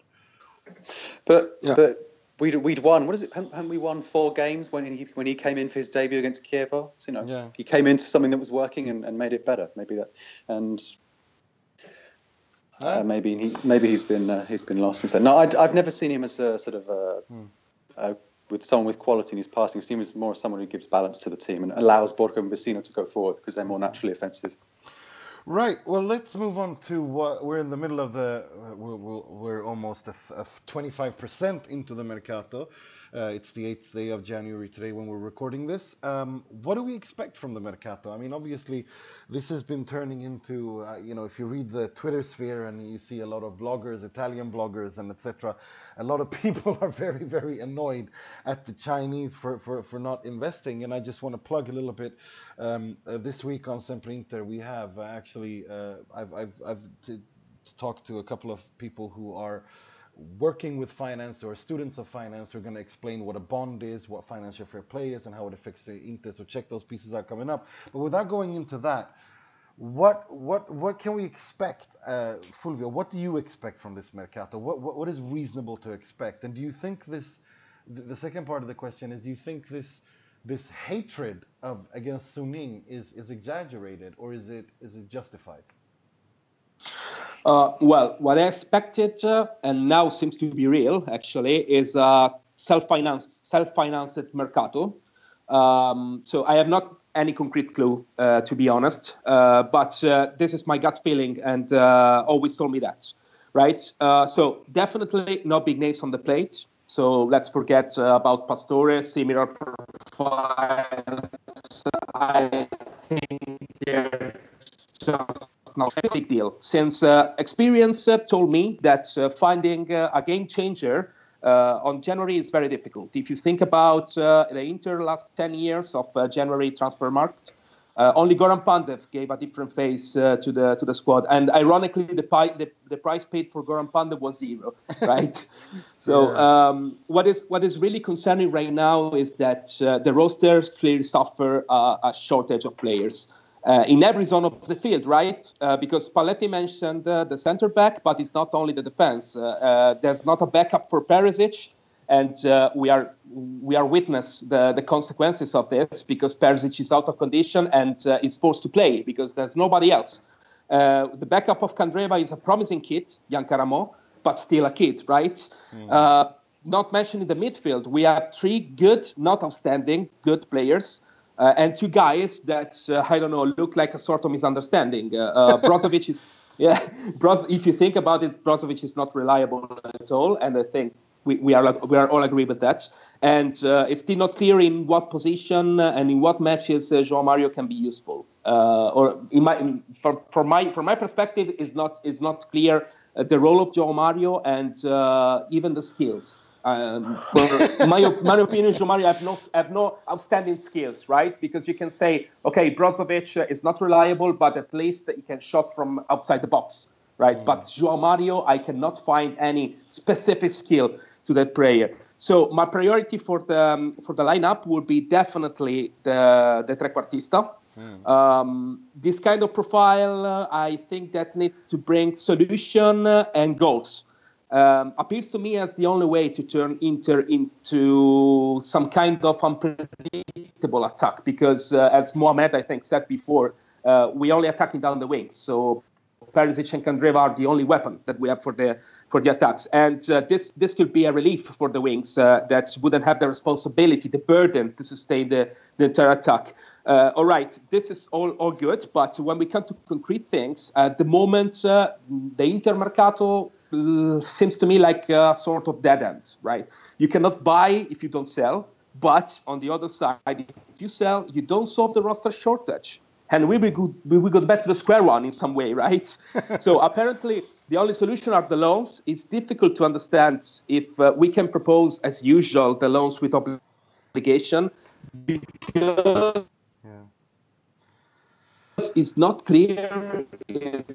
S2: But, yeah. but we'd we'd won. What is it? Haven't, haven't we won four games when he when he came in for his debut against Kiev? So, you know,
S1: Yeah.
S2: he came into something that was working and, and made it better. Maybe that and. Uh, maybe he maybe he's been uh, he's been lost since then. No, I'd, I've never seen him as a sort of a, uh with someone with quality in his passing. I've seen him as more as someone who gives balance to the team and allows Borja and Vecino to go forward because they're more naturally offensive.
S1: Right. Well, let's move on to what we're in the middle of the. We're, we're, we're almost a, a 25% into the mercato. Uh, it's the 8th day of January today when we're recording this. Um, what do we expect from the mercato? I mean, obviously, this has been turning into, uh, you know, if you read the Twitter sphere and you see a lot of bloggers, Italian bloggers, and etc., a lot of people are very, very annoyed at the Chinese for, for, for not investing. And I just want to plug a little bit. Um, uh, this week on Sempre Inter, we have uh, actually, uh, I've, I've, I've t- talked to a couple of people who are working with finance or students of finance who are going to explain what a bond is, what financial fair play is, and how it affects the interest. So check those pieces out coming up. But without going into that, what what what can we expect, uh, Fulvio? What do you expect from this mercato? What, what what is reasonable to expect? And do you think this? The, second part of the question is: Do you think this this hatred of against Suning is is exaggerated or is it is it justified?
S4: Uh, well, what I expected uh, and now seems to be real, actually, is a self-financed, self-financed mercato. Um, so I have not any concrete clue, uh, to be honest, uh, but uh, this is my gut feeling, and uh, always told me that, right? so definitely no big names on the plate. So let's forget about Pastore, similar profiles. I think they're just not a big deal. Since uh, experience uh, told me that uh, finding a game changer on January is very difficult. If you think about the Inter last 10 years of January transfer market, uh, only Goran Pandev gave a different face uh, to the to the squad, and ironically, the, pi- the, the price paid for Goran Pandev was zero, right? so
S1: Yeah.
S4: um, what is what is really concerning right now is that uh, the rosters clearly suffer uh, a shortage of players. Uh, in every zone of the field, right? Uh, because Spalletti mentioned uh, the center back, but it's not only the defense. Uh, uh, there's not a backup for Perisic, and uh, we are we are witness the, the consequences of this because Perisic is out of condition and uh, is forced to play because there's nobody else. Uh, the backup of Candreva is a promising kid, Yann Karamoh, but still a kid, right? Uh, not mentioning the midfield, we have three good, not outstanding, good players. Uh, and two guys that uh, I don't know look like a sort of misunderstanding. Uh, uh, Brozovic is, yeah, Broz, if you think about it, Brozovic is not reliable at all, and I think we, we are we are all agree with that. And uh, it's still not clear in what position and in what matches uh, João Mario can be useful. Uh, or in my in, for, for my from my perspective, is not is not clear uh, the role of João Mario and uh, even the skills. Um, my, my opinion, João Mario have no have no outstanding skills, right? Because you can say, okay, Brozovic uh, is not reliable, but at least he can shot from outside the box, right? But João Mario, I cannot find any specific skill to that player. So my priority for the um, for the lineup would be definitely the the trequartista. Um, this kind of profile, uh, I think that needs to bring solution uh, and goals. Um, appears to me as the only way to turn Inter into some kind of unpredictable attack because, uh, as Mohamed I think said before, uh, we only attacking down the wings. So Perisic and Candreva are the only weapon that we have for the for the attacks, and uh, this this could be a relief for the wings uh, that wouldn't have the responsibility, the burden to sustain the, the entire attack. Uh, all right, this is all all good, but when we come to concrete things, at the moment uh, the Inter Mercato seems to me like a sort of dead end, right? You cannot buy if you don't sell, but on the other side, if you sell, you don't solve the roster shortage and we will go, we will go back to the square one in some way, right? so apparently, the only solution are the loans. It's difficult to understand if uh, we can propose, as usual, the loans with obligation because it's not clear if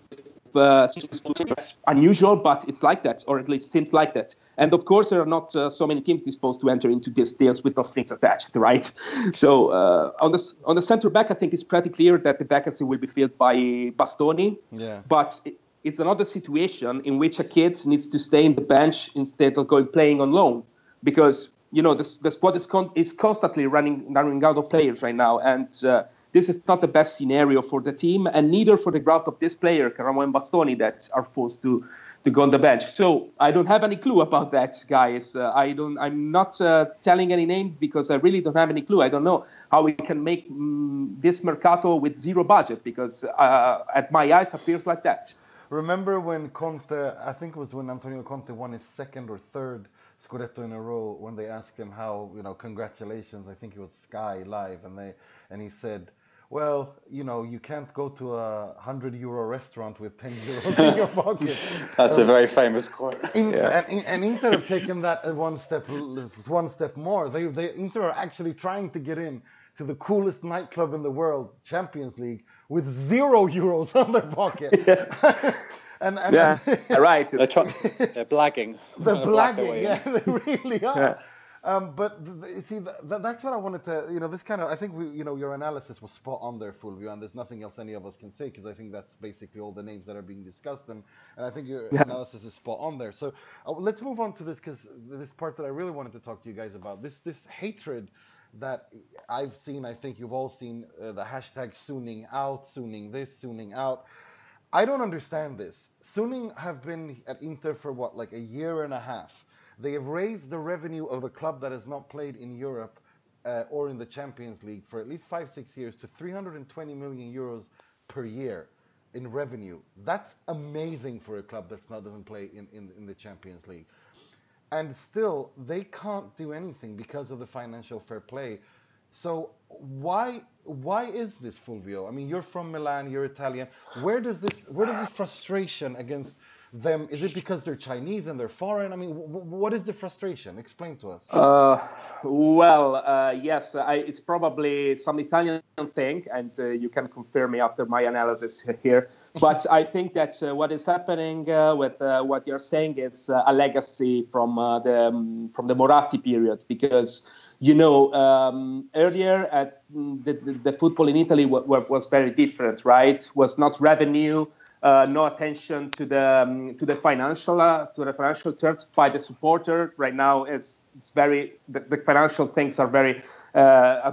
S4: uh, it's unusual, but it's like that, or at least seems like that. And of course, there are not uh, so many teams disposed to enter into these deals with those strings attached, right? So uh, on the on the center back, I think it's pretty clear that the vacancy will be filled by Bastoni.
S1: Yeah.
S4: But it, it's another situation in which a kid needs to stay in the bench instead of going playing on loan. because you know the, the squad is, con- is constantly running running out of players right now, and uh, this is not the best scenario for the team, and neither for the growth of this player, Karamoh and Bastoni, that are forced to to go on the bench. So I don't have any clue about that, guys. Uh, I don't. I'm not uh, telling any names because I really don't have any clue. I don't know how we can make mm, this mercato with zero budget because uh, at my eyes appears like that.
S1: Remember when Conte? I think it was when Antonio Conte won his second or third Scudetto in a row. When they asked him how, you know, congratulations. I think it was Sky Live, and they and he said well, you know, you can't go to a hundred euro restaurant with ten euros in your pocket.
S2: That's um, a very famous quote.
S1: In, yeah. and, and, Inter have taken that one step, one step more. They, they, Inter are actually trying to get in to the coolest nightclub in the world, Champions League, with zero euros on their pocket.
S4: Yeah. and, and, yeah, right.
S2: They're, try- they're blagging.
S1: They're blagging. Yeah, they really are. Yeah. Um, but th- see, th- that's what I wanted to, you know, this kind of, I think, we, you know, your analysis was spot on there, Fulvio, and there's nothing else any of us can say because I think that's basically all the names that are being discussed, and, and I think your yeah. analysis is spot on there. So uh, let's move on to this because this part that I really wanted to talk to you guys about this this hatred that I've seen. I think you've all seen uh, the hashtag Suning out, Suning this, Suning out. I don't understand this. Suning have been at Inter for what, like a year and a half they have raised the revenue of a club that has not played in Europe uh, or in the Champions League for at least five, six years to 320 million euros per year in revenue. That's amazing for a club that doesn't play in, in, in the Champions League. And still, they can't do anything because of the financial fair play. So why why is this Fulvio? I mean, you're from Milan, you're Italian. Where does this where does this frustration against them? Is it because they're Chinese and they're foreign? I mean, w- what is the frustration? Explain to us.
S4: Uh, well, uh, yes, I, it's probably some Italian thing, and uh, you can confirm me after my analysis here. But I think that uh, what is happening uh, with uh, what you're saying is a legacy from the um, from the Moratti period, because you know, um, earlier at the, the, the, football in Italy was, was very different, right? Was not revenue, uh, no attention to the um, to the financial uh, to the financial terms by the supporter. Right now, it's it's very the, the financial things are very uh,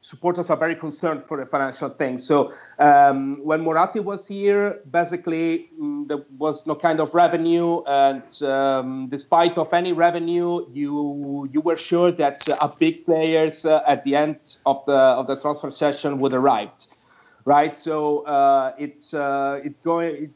S4: supporters are very concerned for the financial things. So um, when Moratti was here, basically mm, there was no kind of revenue, and um, despite of any revenue, you you were sure that uh, a big players uh, at the end of the of the transfer session would arrive right? So uh, it's uh, it going it,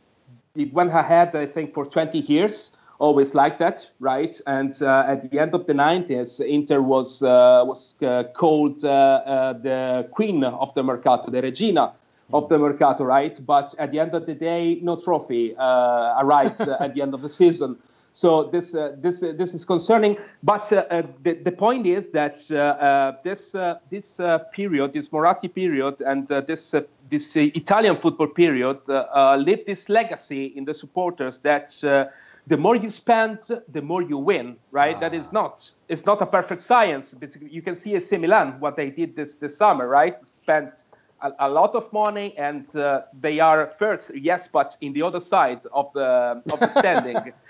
S4: it, went ahead, I think, for 20 years, always like that, right? And uh, at the end of the 90s, Inter was uh, was uh, called uh, the queen of the mercato, the regina of the mercato, right? But at the end of the day, no trophy arrived at the end of the season. So this uh, this uh, this is concerning. But uh, uh the, the point is that uh, uh, this this period, this Moratti period, and this this Italian football period, leave this legacy in the supporters that the more you spend, the more you win. Right? Ah. That is not it's not a perfect science. You can see AC Milan what they did this this summer. Right? Spent a, a lot of money and they are first, yes, but in the other side of the of the standing.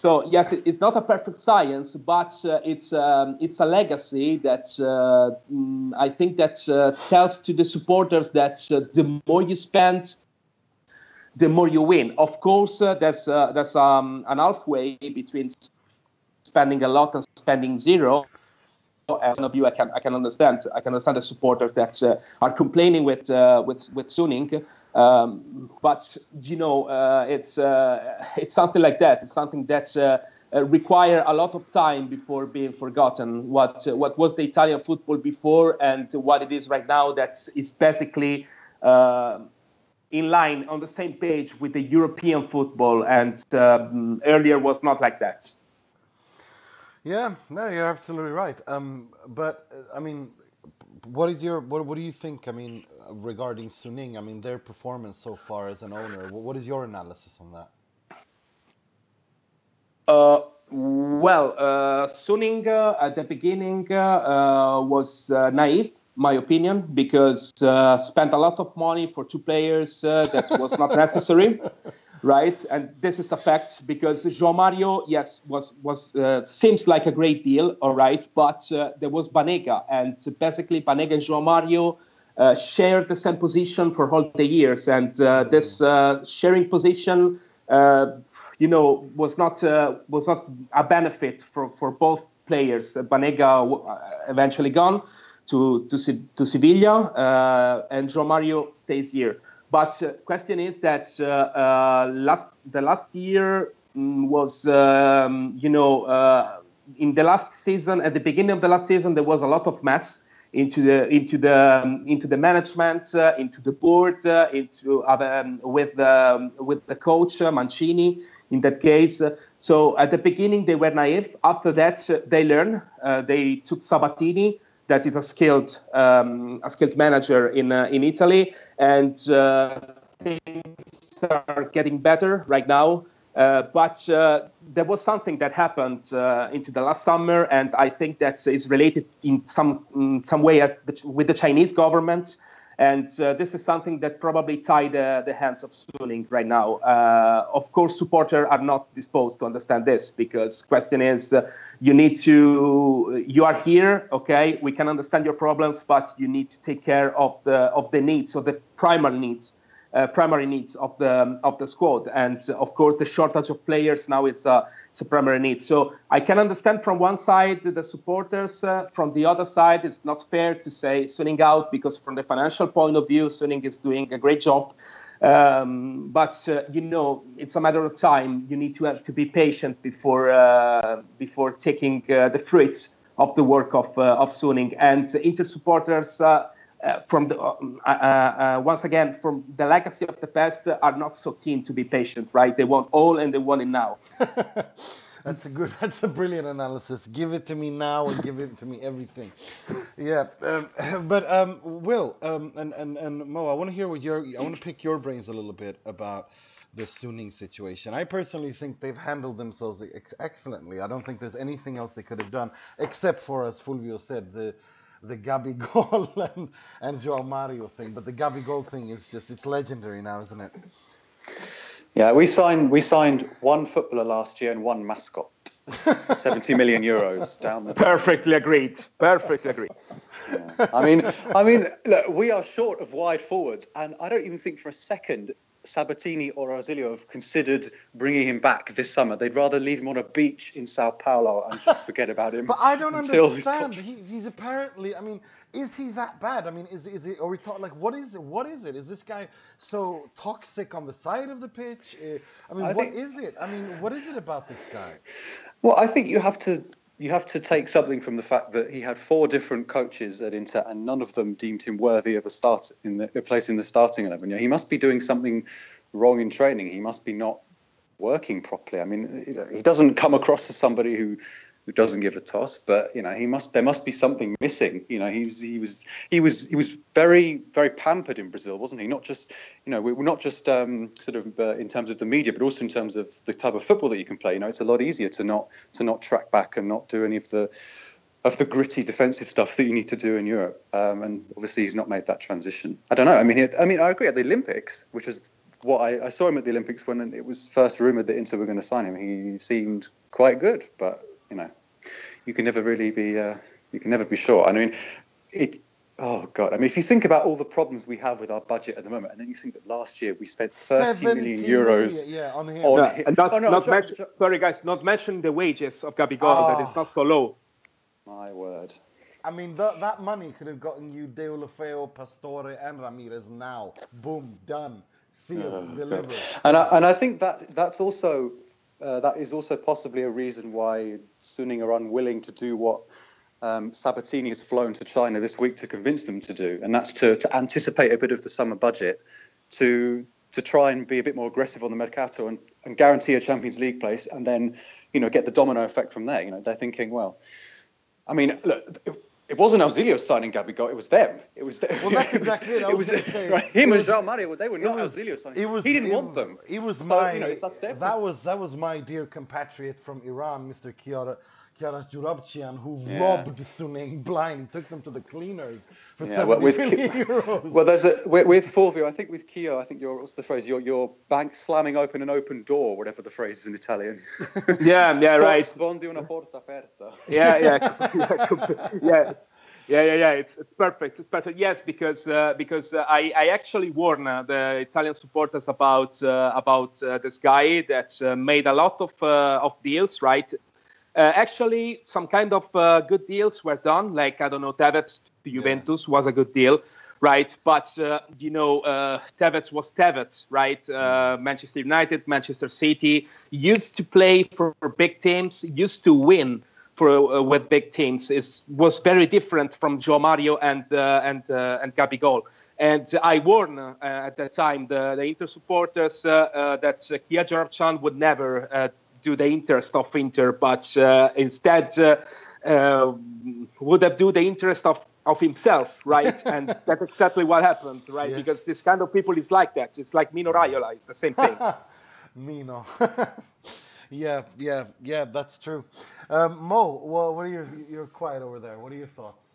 S4: So yes, it's not a perfect science, but uh, it's um, it's a legacy that uh, mm, I think that uh, tells to the supporters that uh, the more you spend, the more you win. Of course, uh, there's uh, there's um, an halfway between spending a lot and spending zero. As one of you, I can I can understand I can understand the supporters that are complaining with with with Suning. Um, but you know, uh, it's uh, it's something like that. It's something that uh, uh require a lot of time before being forgotten. What uh, what was the Italian football before and what it is right now? That is basically uh, in line on the same page with the European football, and um, earlier was not like that.
S1: Yeah, no, you're absolutely right. Um, but I mean, what is your what, what do you think? I mean, regarding Suning, I mean, their performance so far as an owner. What is your analysis on that?
S4: Uh, well, uh, Suning uh, at the beginning uh, uh was uh, naive, my opinion, because uh, spent a lot of money for two players that was not necessary. right? And this is a fact because João Mario, yes, was was uh, seems like a great deal, all right, but uh, there was Banega, and basically Banega and João Mario uh, shared the same position for all the years, and uh, this uh, sharing position, uh, you know, was not was not a benefit for for both players. Banega eventually gone to to, to Sevilla, and João Mario stays here. But uh, question is that uh, uh, last the last year mm, was um, you know uh, in the last season at the beginning of the last season there was a lot of mess into the into the um, into the management into the board into other um, with the with the coach Mancini in that case. so at the beginning they were naive. After that they learned. they took Sabatini that is a skilled um, a skilled manager in uh, in Italy, and uh, things are getting better right now. Uh, but uh, there was something that happened into the last summer, and I think that is related in some in some way the, with the Chinese government and uh, this is something that probably tied uh, the hands of Suning right now. Uh, of course, supporters are not disposed to understand this because question is, uh, you need to, you are here, okay? We can understand your problems, but you need to take care of the of the needs, of the primary needs. Uh, primary needs of the of the squad, and uh, of course the shortage of players now it's a it's a primary need. So I can understand from one side the supporters, uh, from the other side, it's not fair to say Suning out because from the financial point of view, Suning is doing a great job. Um, but uh, you know, it's a matter of time. You need to have to be patient before uh, before taking uh, the fruits of the work of uh, of Suning. And Inter supporters, uh, from the once again from the legacy of the past, are not so keen to be patient. Right? They want all and they want it now.
S1: That's a good. That's a brilliant analysis. Give it to me now and give it to me everything. Yeah, um, but um, Will um, and and and Mo, I want to hear what your. I want to pick your brains a little bit about the Suning situation. I personally think they've handled themselves ex- excellently. I don't think there's anything else they could have done except for, as Fulvio said, the the Gabigol and, and Joao Mario thing. But the Gabigol thing is just it's legendary now, isn't it?
S2: Yeah, we signed we signed one footballer last year and one mascot. 70 million euros down the
S4: Perfectly agreed. Perfectly agreed.
S2: Yeah. I mean, I mean, look, we are short of wide forwards, and I don't even think for a second Sabatini or Ausilio have considered bringing him back this summer. They'd rather leave him on a beach in Sao Paulo and just forget about him.
S1: but I don't understand. He, he's apparently. I mean, is he that bad? I mean, is is it? Are we talking like what is it? What is it? Is this guy so toxic on the side of the pitch? Uh, I mean, I what think, is it? I mean, what is it about this guy?
S2: Well, I think you have to you have to take something from the fact that he had four different coaches at Inter, and none of them deemed him worthy of a start in the, a place in the starting eleven. Yeah, he must be doing something wrong in training. He must be not working properly. I mean, he doesn't come across as somebody who who doesn't give a toss. But you know, he must. There must be something missing. You know, he's he was he was he was very very pampered in Brazil, wasn't he? Not just you know, we're not just um, sort of uh, in terms of the media, but also in terms of the type of football that you can play. You know, it's a lot easier to not to not track back and not do any of the of the gritty defensive stuff that you need to do in Europe. Um, and obviously, he's not made that transition. I don't know. I mean, I mean, I agree at the Olympics, which is what I, I, saw him at the Olympics when it was first rumored that Inter were going to sign him. He seemed quite good, but you know, you can never really be uh, you can never be sure. I mean, it. Oh God! I mean, if you think about all the problems we have with our budget at the moment, and then you think that last year we spent 30 million euros
S1: yeah, on him.
S4: On yeah, and not, oh, no, not sorry, mention, sorry. sorry, guys, not mention the wages of Gabigol oh, that is not so low.
S2: My word.
S1: I mean, th- that money could have gotten you Deulofeu, Pastore, and Ramirez now. Boom, done. Sealed, oh, delivered.
S2: And I, and I think that that's also uh, that is also possibly a reason why Suning are unwilling to do what um, Sabatini has flown to China this week to convince them to do, and that's to, to anticipate a bit of the summer budget to to try and be a bit more aggressive on the mercato and, and guarantee a Champions League place, and then you know get the domino effect from there. You know they're thinking, well, I mean, look, it wasn't Ausilio signing Gabigol, it was them. It was them.
S1: Well, that's exactly it. it was,
S2: say, right, him was, and João Mario. They were not was, Ausilio signing. It was, he didn't
S1: it,
S2: want them.
S1: It was so, my. You know, that was that was my dear compatriot from Iran, Mr. Kiara Kjaras Joorabchian, who
S2: Yeah.
S1: robbed Suning blind. He took them to the cleaners for
S2: Yeah,
S1: 70
S2: well, with
S1: million
S2: Ki-
S1: euros.
S2: Well, there's a with, with Fulvio. I think with Keo, I think you're what's the phrase? You're you're bank slamming open an open door, whatever the phrase is in Italian.
S4: Yeah, yeah,
S2: Sfo-
S4: right.
S2: Sfondi una porta aperta.
S4: yeah, yeah, yeah, yeah, yeah, yeah, yeah. It's, it's perfect. It's perfect. Yes, because uh, because uh, I, I actually warned uh, the Italian supporters about uh, about uh, this guy that uh, made a lot of uh, of deals, right? Uh, actually, some kind of uh, good deals were done. Like I don't know, Tevez to Juventus was a good deal, right? But uh, you know, uh, Tevez was Tevez, right? Uh, Manchester United, Manchester City used to play for big teams, used to win for uh, with big teams. It was very different from João Mario and uh, and uh, and Gabigol. And I warned uh, at that time the, the Inter supporters uh, uh, that uh, Kia Joorabchian would never uh, do the interest of Inter, but uh, instead uh, uh, would have do the interest of, of himself, right? and that's exactly what happened, right?
S1: Yes.
S4: Because this kind of people is like that. It's like Mino Raiola, it's the same thing.
S1: Mino. yeah, yeah, yeah, that's true. Um, Mo, well, what are your, you're quiet over there. What are your thoughts?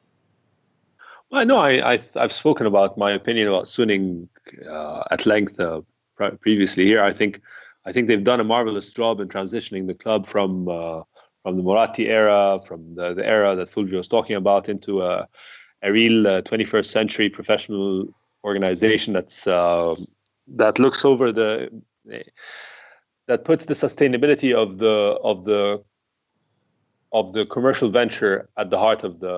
S3: Well, no, I, I I've spoken about my opinion about Suning uh, at length uh, pre- previously here. I think I think they've done a marvelous job in transitioning the club from uh, from the Moratti era, from the, the era that Fulvio was talking about, into a, a real uh, 21st century professional organization that's uh, that looks over the that puts the sustainability of the of the of the commercial venture at the heart of the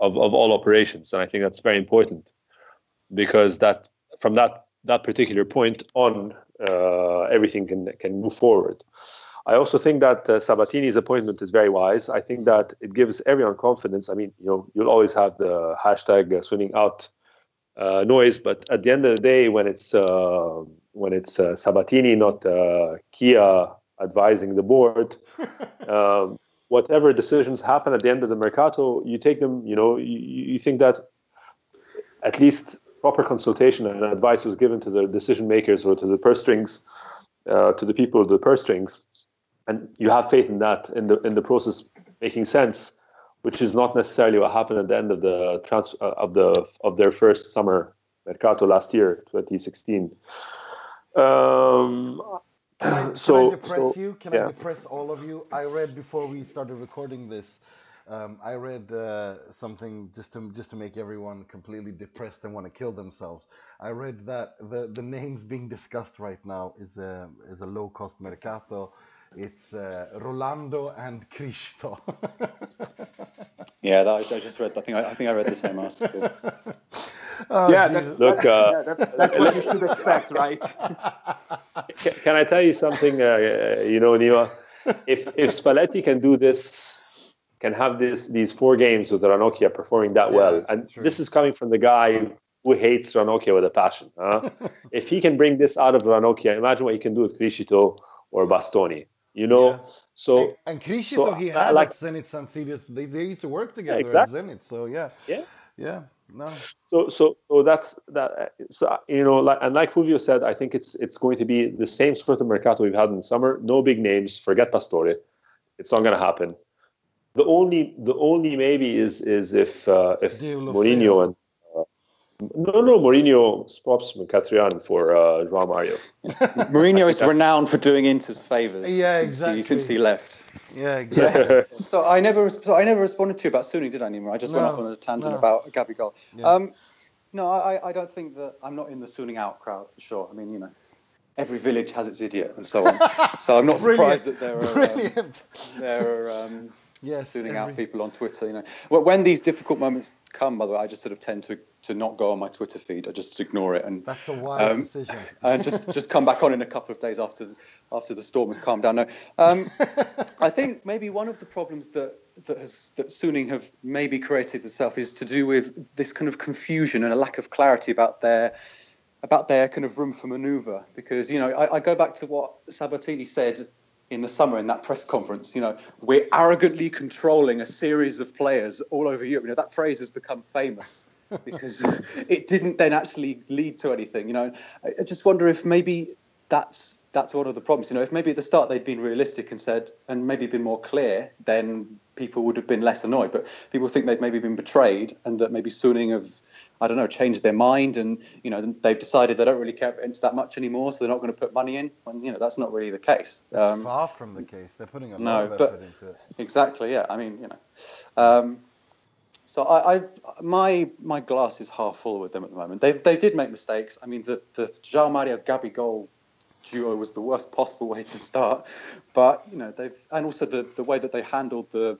S3: of, of all operations. And i think that's very important because that from that that particular point on uh, everything can can move forward i also think that uh, sabatini's appointment is very wise i think that it gives everyone confidence i mean you know you'll always have the hashtag uh, Suning out uh, noise but at the end of the day when it's uh, when it's uh, sabatini not uh, kia advising the board um, whatever decisions happen at the end of the mercato, you take them. You know, you, you think that at least proper consultation and advice was given to the decision makers or to the purse strings, uh, to the people of the purse strings, and you have faith in that in the in the process making sense, which is not necessarily what happened at the end of the trans uh, of the of their first summer mercato last year, 2016. Um,
S1: Can I, can
S3: so
S1: I depress
S3: so,
S1: you? Can
S3: yeah.
S1: I depress all of you? I read before we started recording this. Um, I read uh, something just to just to make everyone completely depressed and want to kill themselves. I read that the the names being discussed right now is a is a low cost mercato. It's uh, Rolando and Criscito.
S2: Yeah, that, I just read. I think I, I think I read the same article.
S1: Oh,
S4: yeah, that's,
S3: Look,
S4: that's,
S3: uh,
S4: yeah, that's, that's what you should expect, right?
S3: Can, can I tell you something? Uh, you know, Nima, if if Spalletti can do this, can have this these four games with Ranocchia performing that
S1: Yeah,
S3: well, and
S1: true.
S3: this is coming from the guy who hates Ranocchia with a passion. Huh? if he can bring this out of Ranocchia, imagine what he can do with Criscito or Bastoni. You know,
S1: Yeah.
S3: so
S1: and Criscito
S3: so,
S1: he had
S3: like-
S1: Zenit San Sirius. They, they used to work together
S3: exactly.
S1: at Zenit. So yeah,
S3: yeah.
S1: yeah, no,
S3: So, so, so that's that. So, you know, like, and like Fulvio said, I think it's it's going to be the same sort of mercato we've had in the summer. No big names. Forget Pastore. It's not going to happen. The only, the only maybe is is if uh, if
S1: Deulofeu.
S3: Mourinho and uh, no, no, Mourinho swaps Mkhitaryan for uh, João Mario.
S2: Mourinho is renowned for doing Inter's favours.
S1: Yeah,
S2: since
S1: exactly.
S2: He, since he left.
S1: yeah, exactly.
S2: So I never, so I never responded to you about Suning, did I, Nima? I just went off on a tangent
S1: no.
S2: about Gabigol.
S1: Yeah.
S2: Um, no, I, I don't think that I'm not in the Suning out crowd for sure. I mean, you know, every village has its idiot and so on. so I'm not surprised that there are um,
S1: Brilliant.
S2: there are um,
S1: Yes.
S2: Suning
S1: every-
S2: out people on Twitter. You know, Well, when these difficult moments come, by the way, I just sort of tend to to not go on my Twitter feed. I just ignore it and
S1: That's a wise
S2: Um,
S1: decision.
S2: and just just come back on in a couple of days after after the storm has calmed down. No, um, I think maybe one of the problems that that has that Suning have maybe created itself is to do with this kind of confusion and a lack of clarity about their about their kind of room for manoeuvre. Because you know, I, I go back to what Sabatini said in the summer in that press conference. You know, we're arrogantly controlling a series of players all over Europe. You know, that phrase has become famous because it didn't then actually lead to anything. You know, I, I just wonder if maybe that's that's one of the problems. You know, if maybe at the start they'd been realistic and said, and maybe been more clear, then people would have been less annoyed. But people think they've maybe been betrayed, and that maybe Suning have, I don't know, changed their mind, and you know, they've decided they don't really care about that much anymore, so they're not going to put money in. And you know, that's not really the case.
S1: That's um, far from the case. They're putting a no, lot of effort into it.
S2: Exactly. Yeah. I mean, you know. Um, so I, I, my my glass is half full with them at the moment. They they did make mistakes. I mean, the the João Mario Gabigol duo was the worst possible way to start. But you know they've and also the the way that they handled the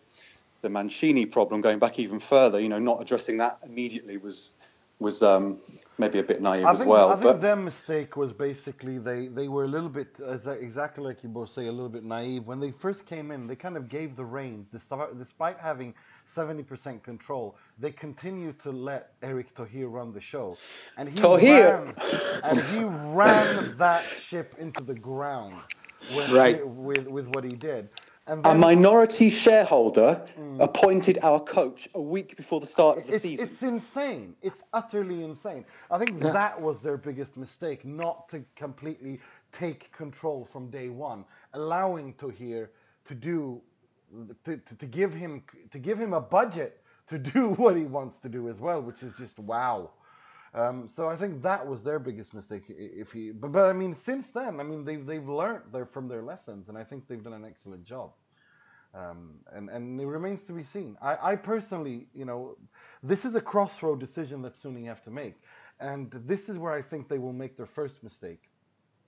S2: the Mancini problem going back even further. You know, not addressing that immediately was was um, maybe a bit naive
S1: I
S2: as
S1: think,
S2: well.
S1: I think their mistake was basically they, they were a little bit, exactly like you both say, a little bit naive. When they first came in, they kind of gave the reins. Despite having 70% control, they continued to let Erick Thohir run the show. And he
S2: Ran,
S1: and he ran that ship into the ground with, right. with, with what he did.
S2: A minority shareholder mm, appointed our coach a week before the start of the
S1: it's,
S2: season.
S1: It's insane. It's utterly insane. I think yeah. that was their biggest mistake, not to completely take control from day one, allowing Thohir to do, to, to, to give him to give him a budget to do what he wants to do as well, which is just wow. Um, so I think that was their biggest mistake. If he, but, but I mean, since then, I mean, they've they've learned their, from their lessons, and I think they've done an excellent job. Um, and and it remains to be seen. I, I personally, you know, this is a crossroad decision that Suning have to make, and this is where I think they will make their first mistake.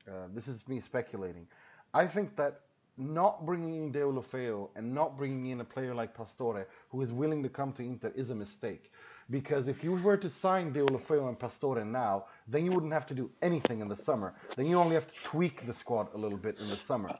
S1: Uh, this is me speculating. I think that not bringing in Deulofeu and not bringing in a player like Pastore, who is willing to come to Inter, is a mistake. Because if you were to sign Deulofeu and Pastore now, then you wouldn't have to do anything in the summer. Then you only have to tweak the squad a little bit in the summer.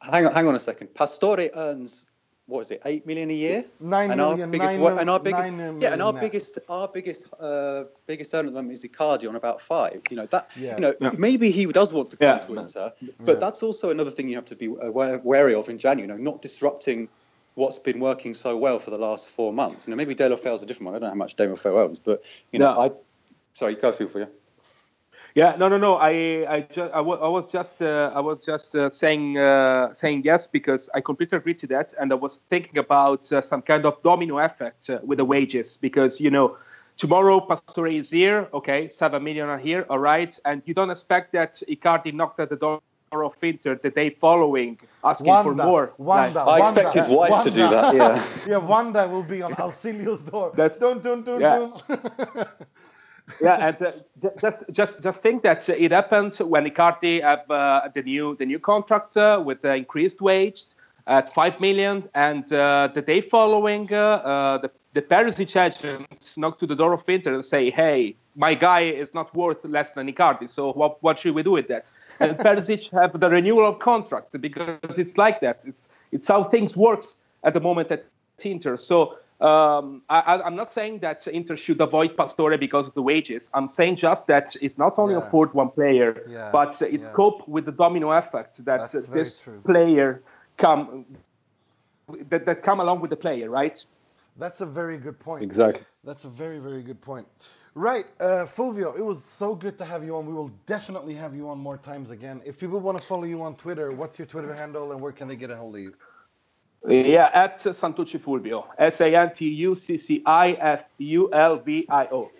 S2: hang on, hang on a second. Pastore earns what is it, eight million a year?
S1: Nine and
S2: million,
S1: our biggest, nine,
S2: and our biggest,
S1: yeah,
S2: and our biggest, our biggest, uh, biggest earner at the moment is Icardi on about five. You know that, yeah. you know, yeah. maybe he does want to come yeah. to Inter, but that's also another thing you have to be wary of in January. You know, not disrupting what's been working so well for the last four months. You know, maybe Deulofeu is a different one. I don't know how much Deulofeu owns, but you know, I. Sorry, go through for you.
S4: Yeah, no, no, no. I, I, ju- I, w- I was just, uh, I was just uh, saying, uh, saying yes because I completely agree to that, and I was thinking about uh, some kind of domino effect uh, with the wages because you know, tomorrow Pastore is here, okay, seven million are here, all right, and you don't expect that Icardi knocked at the door of Inter the day following, asking
S1: Wanda,
S4: for more.
S1: Wanda,
S2: I Wanda, expect his wife Wanda. to do that. Yeah.
S1: yeah, Wanda will be on Ausilio's door. That's don't, don't, don't,
S4: yeah. yeah, and uh, just just just think that it happened when Icardi have uh, the new the new contract uh, with the increased wage at five million, and uh, the day following, uh, uh, the the Perisic agent knocked to the door of Inter and say, "Hey, my guy is not worth less than Icardi, so what what should we do with that?" And Perisic have the renewal of contract because it's like that. It's it's how things works at the moment at Inter. So um, I, am not saying that Inter should avoid Pastore because of the wages. I'm saying just that it's not only yeah. afford one player, yeah. but it's yeah. cope with the domino effect that That's this player come that, that come along with the player, right?
S1: That's a very good point.
S3: Exactly.
S1: That's a very very good point. Right, uh, Fulvio, it was so good to have you on. We will definitely have you on more times again. If people want to follow you on Twitter, what's your Twitter handle and where can they get a hold of you?
S4: Yeah, at Santucci Fulvio. S A N T U C C I F U L V I O.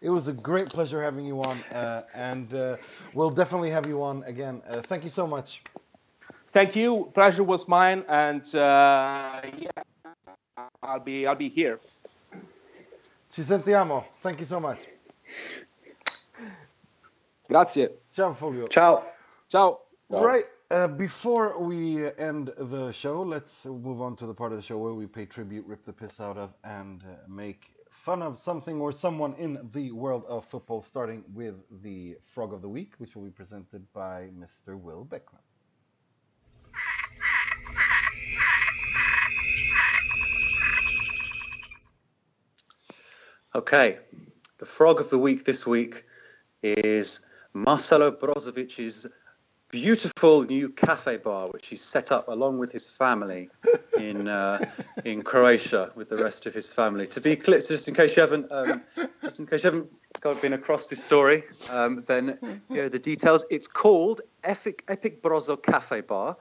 S1: It was a great pleasure having you on, uh, and uh, we'll definitely have you on again. Uh, thank you so much.
S4: Thank you. Pleasure was mine, and uh, yeah, I'll be I'll be here.
S1: Ci sentiamo. Thank you so much.
S4: Grazie.
S1: Ciao, Fulvio.
S2: Ciao.
S4: Ciao.
S1: Right. Uh, before we end the show, let's move on to the part of the show where we pay tribute, rip the piss out of, and uh, make fun of something or someone in the world of football, starting with the Frog of the Week, which will be presented by Mr. Will Beckman.
S2: Okay, the Frog of the Week this week is Marcelo Brozovic's beautiful new cafe bar, which he set up along with his family in uh, in Croatia with the rest of his family. To be clear, just in case you haven't um, just in case you haven't been across this story, um, then here are the details. It's called Epic, Epic Brozo Cafe Bar.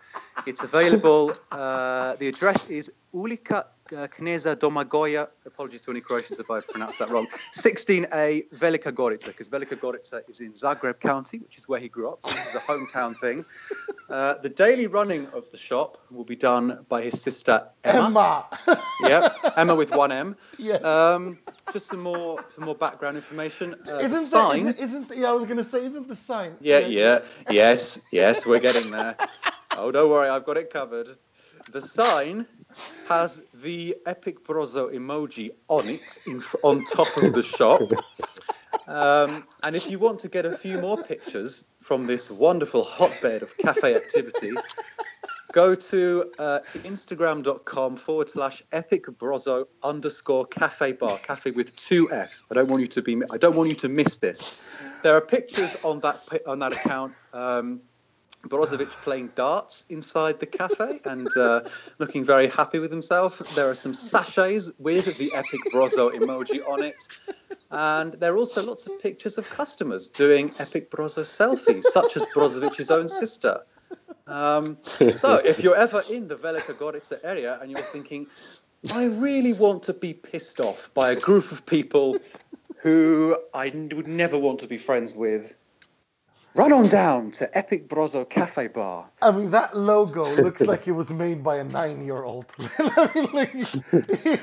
S2: It's available. Uh, the address is Ulica uh, Kneza Domagoja. Apologies to any Croatians if I pronounced that wrong. 16A Velika Gorica, because Velika Gorica is in Zagreb County, which is where he grew up. So this is a hometown thing. Uh, the daily running of the shop will be done by his sister Emma.
S1: Emma.
S2: Yep, Emma with one M.
S1: yeah.
S2: Um, just some more, some more background information. Uh,
S1: isn't the
S2: sign.
S1: That, isn't, isn't yeah? I was gonna say, isn't the sign?
S2: Yeah, yeah, yes, yes, we're getting there. Oh, don't worry, I've got it covered. The sign has the epic brozo emoji on it, in, on top of the shop. Um, and if you want to get a few more pictures from this wonderful hotbed of cafe activity, go to uh, instagram.com forward slash epic brozo underscore cafe bar cafe with two f's. I don't want you to be i don't want you to miss this. There are pictures on that on that account. Um, Brozovic playing darts inside the cafe and uh, looking very happy with himself. There are some sachets with the epic Brozo emoji on it. And there are also lots of pictures of customers doing epic Brozo selfies, such as Brozovic's own sister. Um, so if you're ever in the Velika Gorica area and you're thinking, I really want to be pissed off by a group of people who I would never want to be friends with, run on down to Epic Brozo Cafe Bar.
S1: I mean, that logo looks like it was made by a nine-year-old. I mean, like,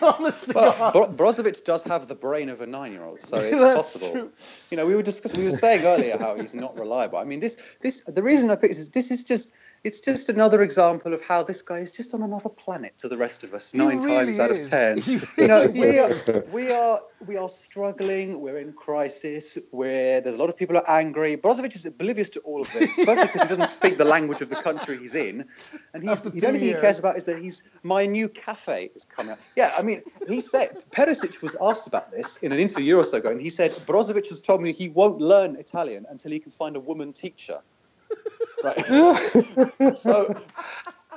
S1: honestly.
S2: Well, Bro- Brozovic does have the brain of a nine-year-old, so it's possible.
S1: true.
S2: You know, we were discussing, we were saying earlier how he's not reliable. I mean, this, this, the reason I picked this, this is just, it's just another example of how this guy is just on another planet to the rest of us,
S1: He
S2: nine
S1: really
S2: times out of ten.
S1: He
S2: You know, we
S1: is.
S2: are, we are, we are struggling. We're in crisis. Where there's a lot of people are angry. Brozovic is oblivious to all of this. Firstly, because he doesn't speak the language of the country he's in, and he's the only thing he cares about is that he's my new cafe is coming up. Yeah, I mean, he said Perisic was asked about this in an interview a year or so ago, and he said Brozovic has told me he won't learn Italian until he can find a woman teacher. Right. so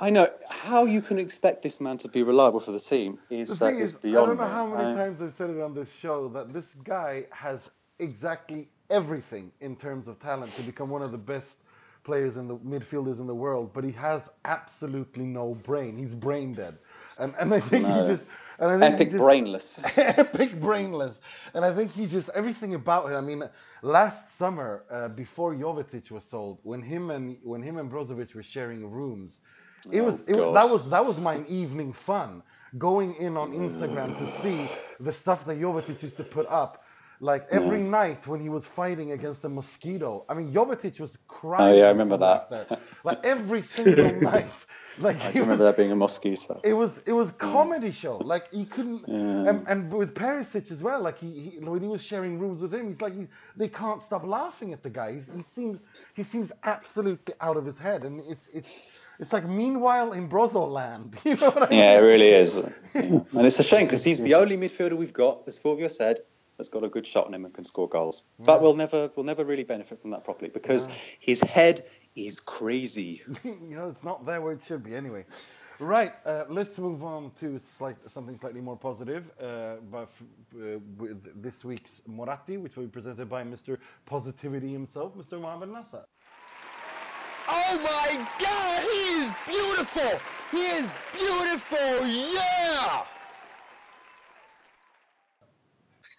S2: I know how you can expect this man to be reliable for the team
S1: The
S2: is, uh,
S1: thing
S2: is
S1: is, I don't know
S2: me.
S1: how many
S2: I-
S1: times I've said it on this show that this guy has exactly everything in terms of talent to become one of the best players in the midfielders in the world, but he has absolutely no brain. He's brain dead, and and I think
S2: No.
S1: he just and I think
S2: Epic
S1: just,
S2: brainless.
S1: epic brainless. And I think he's just everything about him. I mean, last summer uh, before Jovetic was sold, when him and when him and Brozovic were sharing rooms, it
S2: Oh,
S1: was it was that was that was my evening fun. Going in on Instagram to see mm. the stuff that Jovetic used to put up. Like every mm. night when he was fighting against a mosquito. I mean, Jovetic was crying.
S2: Oh, yeah, I remember that.
S1: Like every single night. Like
S2: I do remember that being a mosquito.
S1: it was it was mm. comedy show. Like he couldn't,
S2: Yeah.
S1: and, and with Perisic as well. Like he, he when he was sharing rooms with him, he's like he, they can't stop laughing at the guy. He's, he seems he seems absolutely out of his head, and it's it's it's like meanwhile in Brozo land. You know what I mean?
S2: Yeah, it really is. Yeah. And it's a shame because he's the only midfielder we've got, as Fulvio said, that's got a good shot on him and can score goals. But we'll never we'll never really benefit from that properly because his head is crazy.
S1: you know, it's not there where it should be anyway. Right, uh, let's move on to slight, something slightly more positive. Uh, but f- uh, with this week's Moratti, which will be presented by Mr. Positivity himself, Mr. Mohamed Nasser.
S5: Oh my god, he is beautiful! He is beautiful, yeah!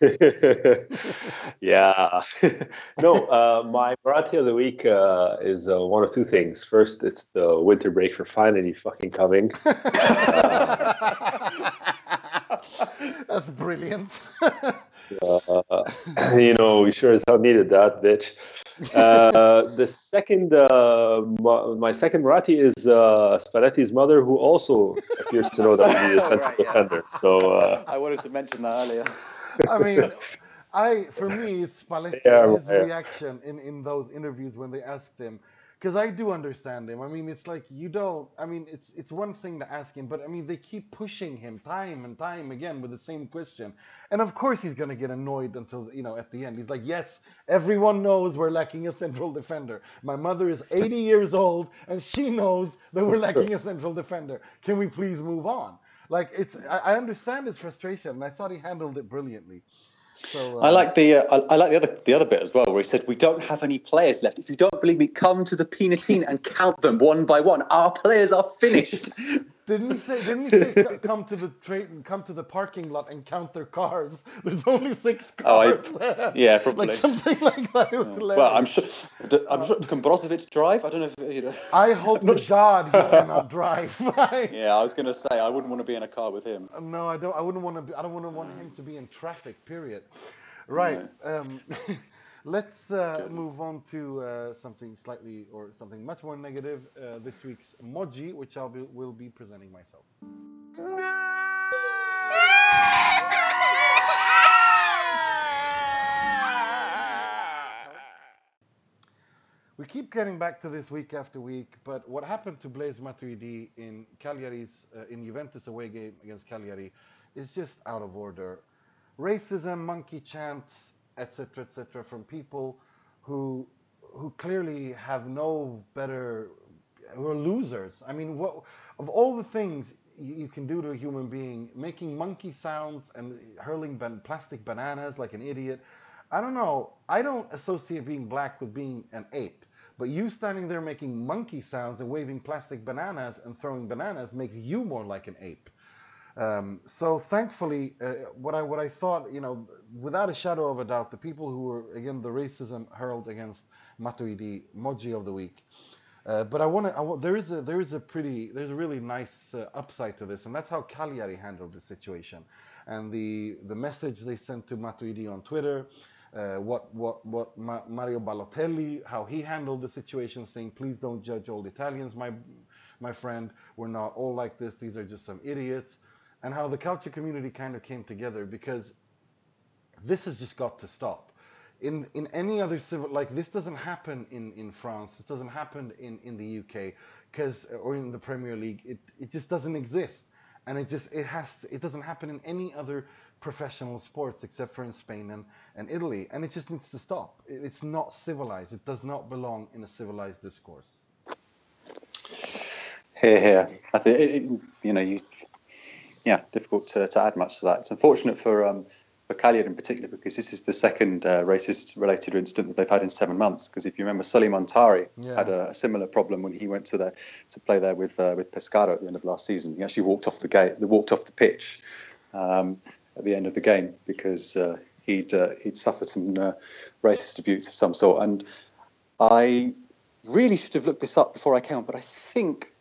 S3: yeah. no, uh, my Moratti of the week uh, is uh, one of two things. First, it's the winter break for finally fucking coming.
S1: That's brilliant.
S3: Uh, you know, we sure as hell needed that, bitch. Uh, the second, uh, my, my second Moratti is uh, Spalletti's mother, who also appears to know that we need a central
S2: Right, yeah.
S3: defender. So, uh,
S2: I wanted to mention that earlier.
S1: I mean, I for me it's Spalletti's
S3: Yeah,
S1: his
S3: right.
S1: reaction in in those interviews when they asked him because I do understand him. I mean, it's like you don't. I mean, it's it's one thing to ask him, but I mean they keep pushing him time and time again with the same question, and of course he's gonna get annoyed until you know at the end. He's like, yes, everyone knows we're lacking a central defender. My mother is 80 years old and she knows that we're lacking a central defender. Can we please move on? Like it's, I, I understand his frustration, and I thought he handled it brilliantly. So
S2: I
S1: uh,
S2: like the uh, I, I like the other the other bit as well, where he said, "We don't have any players left. If you don't believe me, come to the Pinetina and count them one by one. Our players are finished."
S1: Didn't he say? Didn't he say come to the tra- come to the parking lot and count their cars? There's only six
S2: Oh, I-
S1: cars
S2: yeah, probably.
S1: Like something like that. It was hilarious.
S2: well, I'm sure. I'm sure. Can Brozovic drive? I don't know if you know.
S1: I hope to God he cannot drive.
S2: Yeah, I was going to say I wouldn't want to be in a car with him.
S1: No, I don't. I wouldn't want to. Be, I don't want to want him to be in traffic. Period. Right. Um, let's uh, move on to uh, something slightly or something much more negative. Uh, this week's Moggi, which I will will be presenting myself. We keep getting back to this week after week, but what happened to Blaise Matuidi in Cagliari's uh, in Juventus away game against Cagliari is just out of order. Racism, monkey chants, etc., etc., from people who who clearly have no better, who are losers. I mean, what of all the things you, can do to a human being, making monkey sounds and hurling ban- plastic bananas like an idiot. I don't know. I don't associate being black with being an ape. But you standing there making monkey sounds and waving plastic bananas and throwing bananas makes you more like an ape. Um, so thankfully, uh, what I what I thought, you know, without a shadow of a doubt, the people who were again the racism hurled against Matuidi, Moggi of the week. Uh, but I want to. There is a there is a pretty there's a really nice uh, upside to this, and that's how Cagliari handled the situation, and the the message they sent to Matuidi on Twitter, uh, what what what Ma- Mario Balotelli, how he handled the situation, saying please don't judge old Italians, my my friend, we're not all like this. These are just some idiots, and how the culture community kind of came together because this has just got to stop. In in any other civil like this doesn't happen in in France. This doesn't happen in in the UK because or in the Premier League. It it just doesn't exist, and it just it has to, it doesn't happen in any other professional sports except for in Spain and and Italy. And it just needs to stop. It- It's not civilized. It does not belong in a civilized discourse.
S2: Here, here. I think you know you. Yeah, difficult to, to add much to that. It's unfortunate for um, for Cagliari in particular because this is the second uh, racist-related incident that they've had in seven months. Because if you remember, Sulley Muntari
S1: Yeah.
S2: had a, a similar problem when he went to the to play there with uh, with Pescara at the end of last season. He actually walked off the gate, they walked off the pitch um, at the end of the game because uh, he'd uh, he'd suffered some uh, racist abuse of some sort. And I really should have looked this up before I came, but I think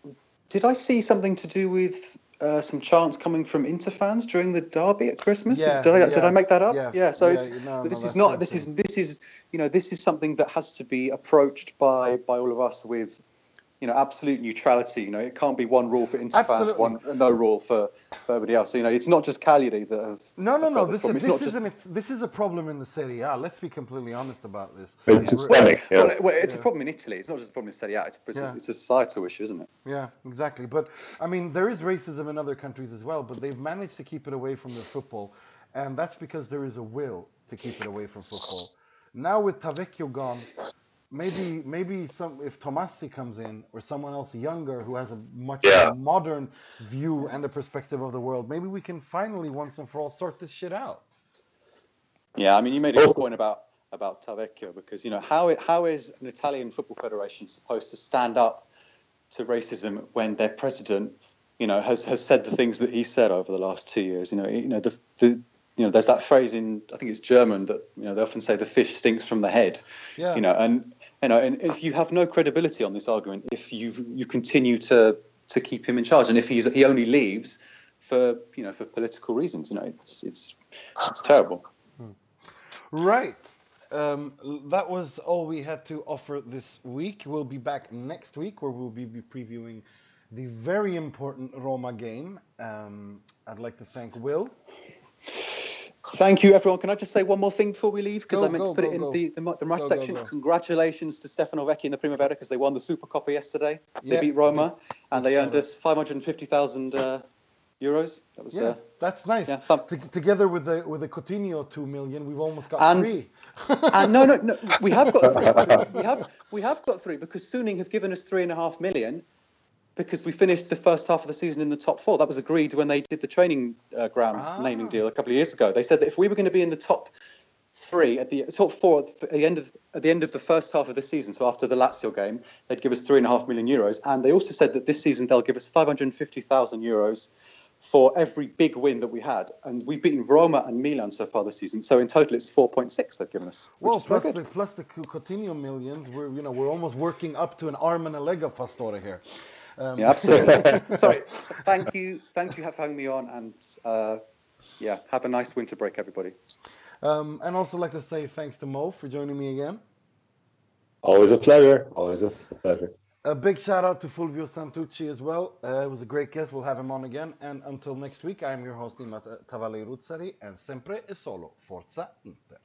S2: did I see something to do with uh, some chants coming from Inter fans during the derby at Christmas?
S1: Yeah,
S2: did I did I make that up?
S1: yeah,
S2: so
S1: yeah,
S2: it's
S1: no,
S2: this
S1: no,
S2: is not this is this is you know this is something that has to be approached by by all of us with you know absolute neutrality. You know it can't be one rule for Inter fans, one no rule for, for everybody else. So you know it's not just Cagliari that have
S1: No, no,
S2: have
S1: no.
S2: got
S1: This,
S2: problem.
S1: is,
S2: It's not
S1: this
S2: just-
S1: isn't. This is a problem in the Serie A. Let's be completely honest about this.
S3: It's
S1: We're-
S3: systemic. Yeah.
S2: Well, well, it's
S1: Yeah.
S2: a problem in Italy. It's not just a problem in Serie A. It's, it's,
S1: Yeah.
S2: a, it's a societal issue, isn't it?
S1: Yeah, exactly. But I mean, there is racism in other countries as well, but they've managed to keep it away from their football, and that's because there is a will to keep it away from football. Now with Tavecchio gone, maybe maybe some if Tommasi comes in or someone else younger who has a much
S3: Yeah.
S1: more modern view and a perspective of the world, maybe we can finally once and for all sort this shit out.
S2: Yeah, I mean, you made a good point about about Tavecchio because you know how it, how is an Italian football federation supposed to stand up to racism when their president, you know, has, has said the things that he said over the last two years? You know, you know the the you know there's that phrase in I think it's German that you know they often say the fish stinks from the head.
S1: Yeah.
S2: You know, and you know, and if you have no credibility on this argument, if you you continue to to keep him in charge, and if he's he only leaves for you know for political reasons, you know, it's it's it's terrible.
S1: Right. Um, that was all we had to offer this week. We'll be back next week where we'll be, be previewing the very important Roma game. Um, I'd like to thank Will.
S2: Thank you, everyone. Can I just say one more thing before we leave? Because I meant
S1: go,
S2: to put
S1: go,
S2: it in
S1: go.
S2: the, the, the match section. Congratulations to Stefano Vecchi and the Primavera because they won the Super Coppa yesterday.
S1: Yeah.
S2: They beat Roma and they earned us 550,000 uh, euros. That was
S1: Yeah,
S2: uh,
S1: that's nice.
S2: yeah,
S1: T- together with the with the Coutinho two million, we've almost got
S2: And-
S1: three.
S2: and no, no, no. We have got three. We have we have got three because Suning have given us three and a half million, because we finished the first half of the season in the top four. That was agreed when they did the training uh, ground
S1: Ah.
S2: naming deal a couple of years ago. They said that if we were going to be in the top three at the top four at the end of at the end of the first half of the season, so after the Lazio game, they'd give us three and a half million euros, and they also said that this season they'll give us five hundred and fifty thousand euros for every big win that we had, and we've beaten Roma and Milan so far this season. So in total, it's four point six they've given us.
S1: Well, plus the plus the Coutinho millions, we're you know we're almost working up to an arm and a leg of Pastore here. Um,
S2: Yeah, absolutely. Sorry. Thank you. Thank you for having me on. And uh, yeah, have a nice winter break, everybody.
S1: Um, and also like to say thanks to Mo for joining me again.
S3: Always a pleasure. Always a pleasure.
S1: A big shout out to Fulvio Santucci as well. Uh, it was a great guest. We'll have him on again. And until next week, I am your host, Nima Tavallaey Roodsari, and sempre e solo Forza Inter.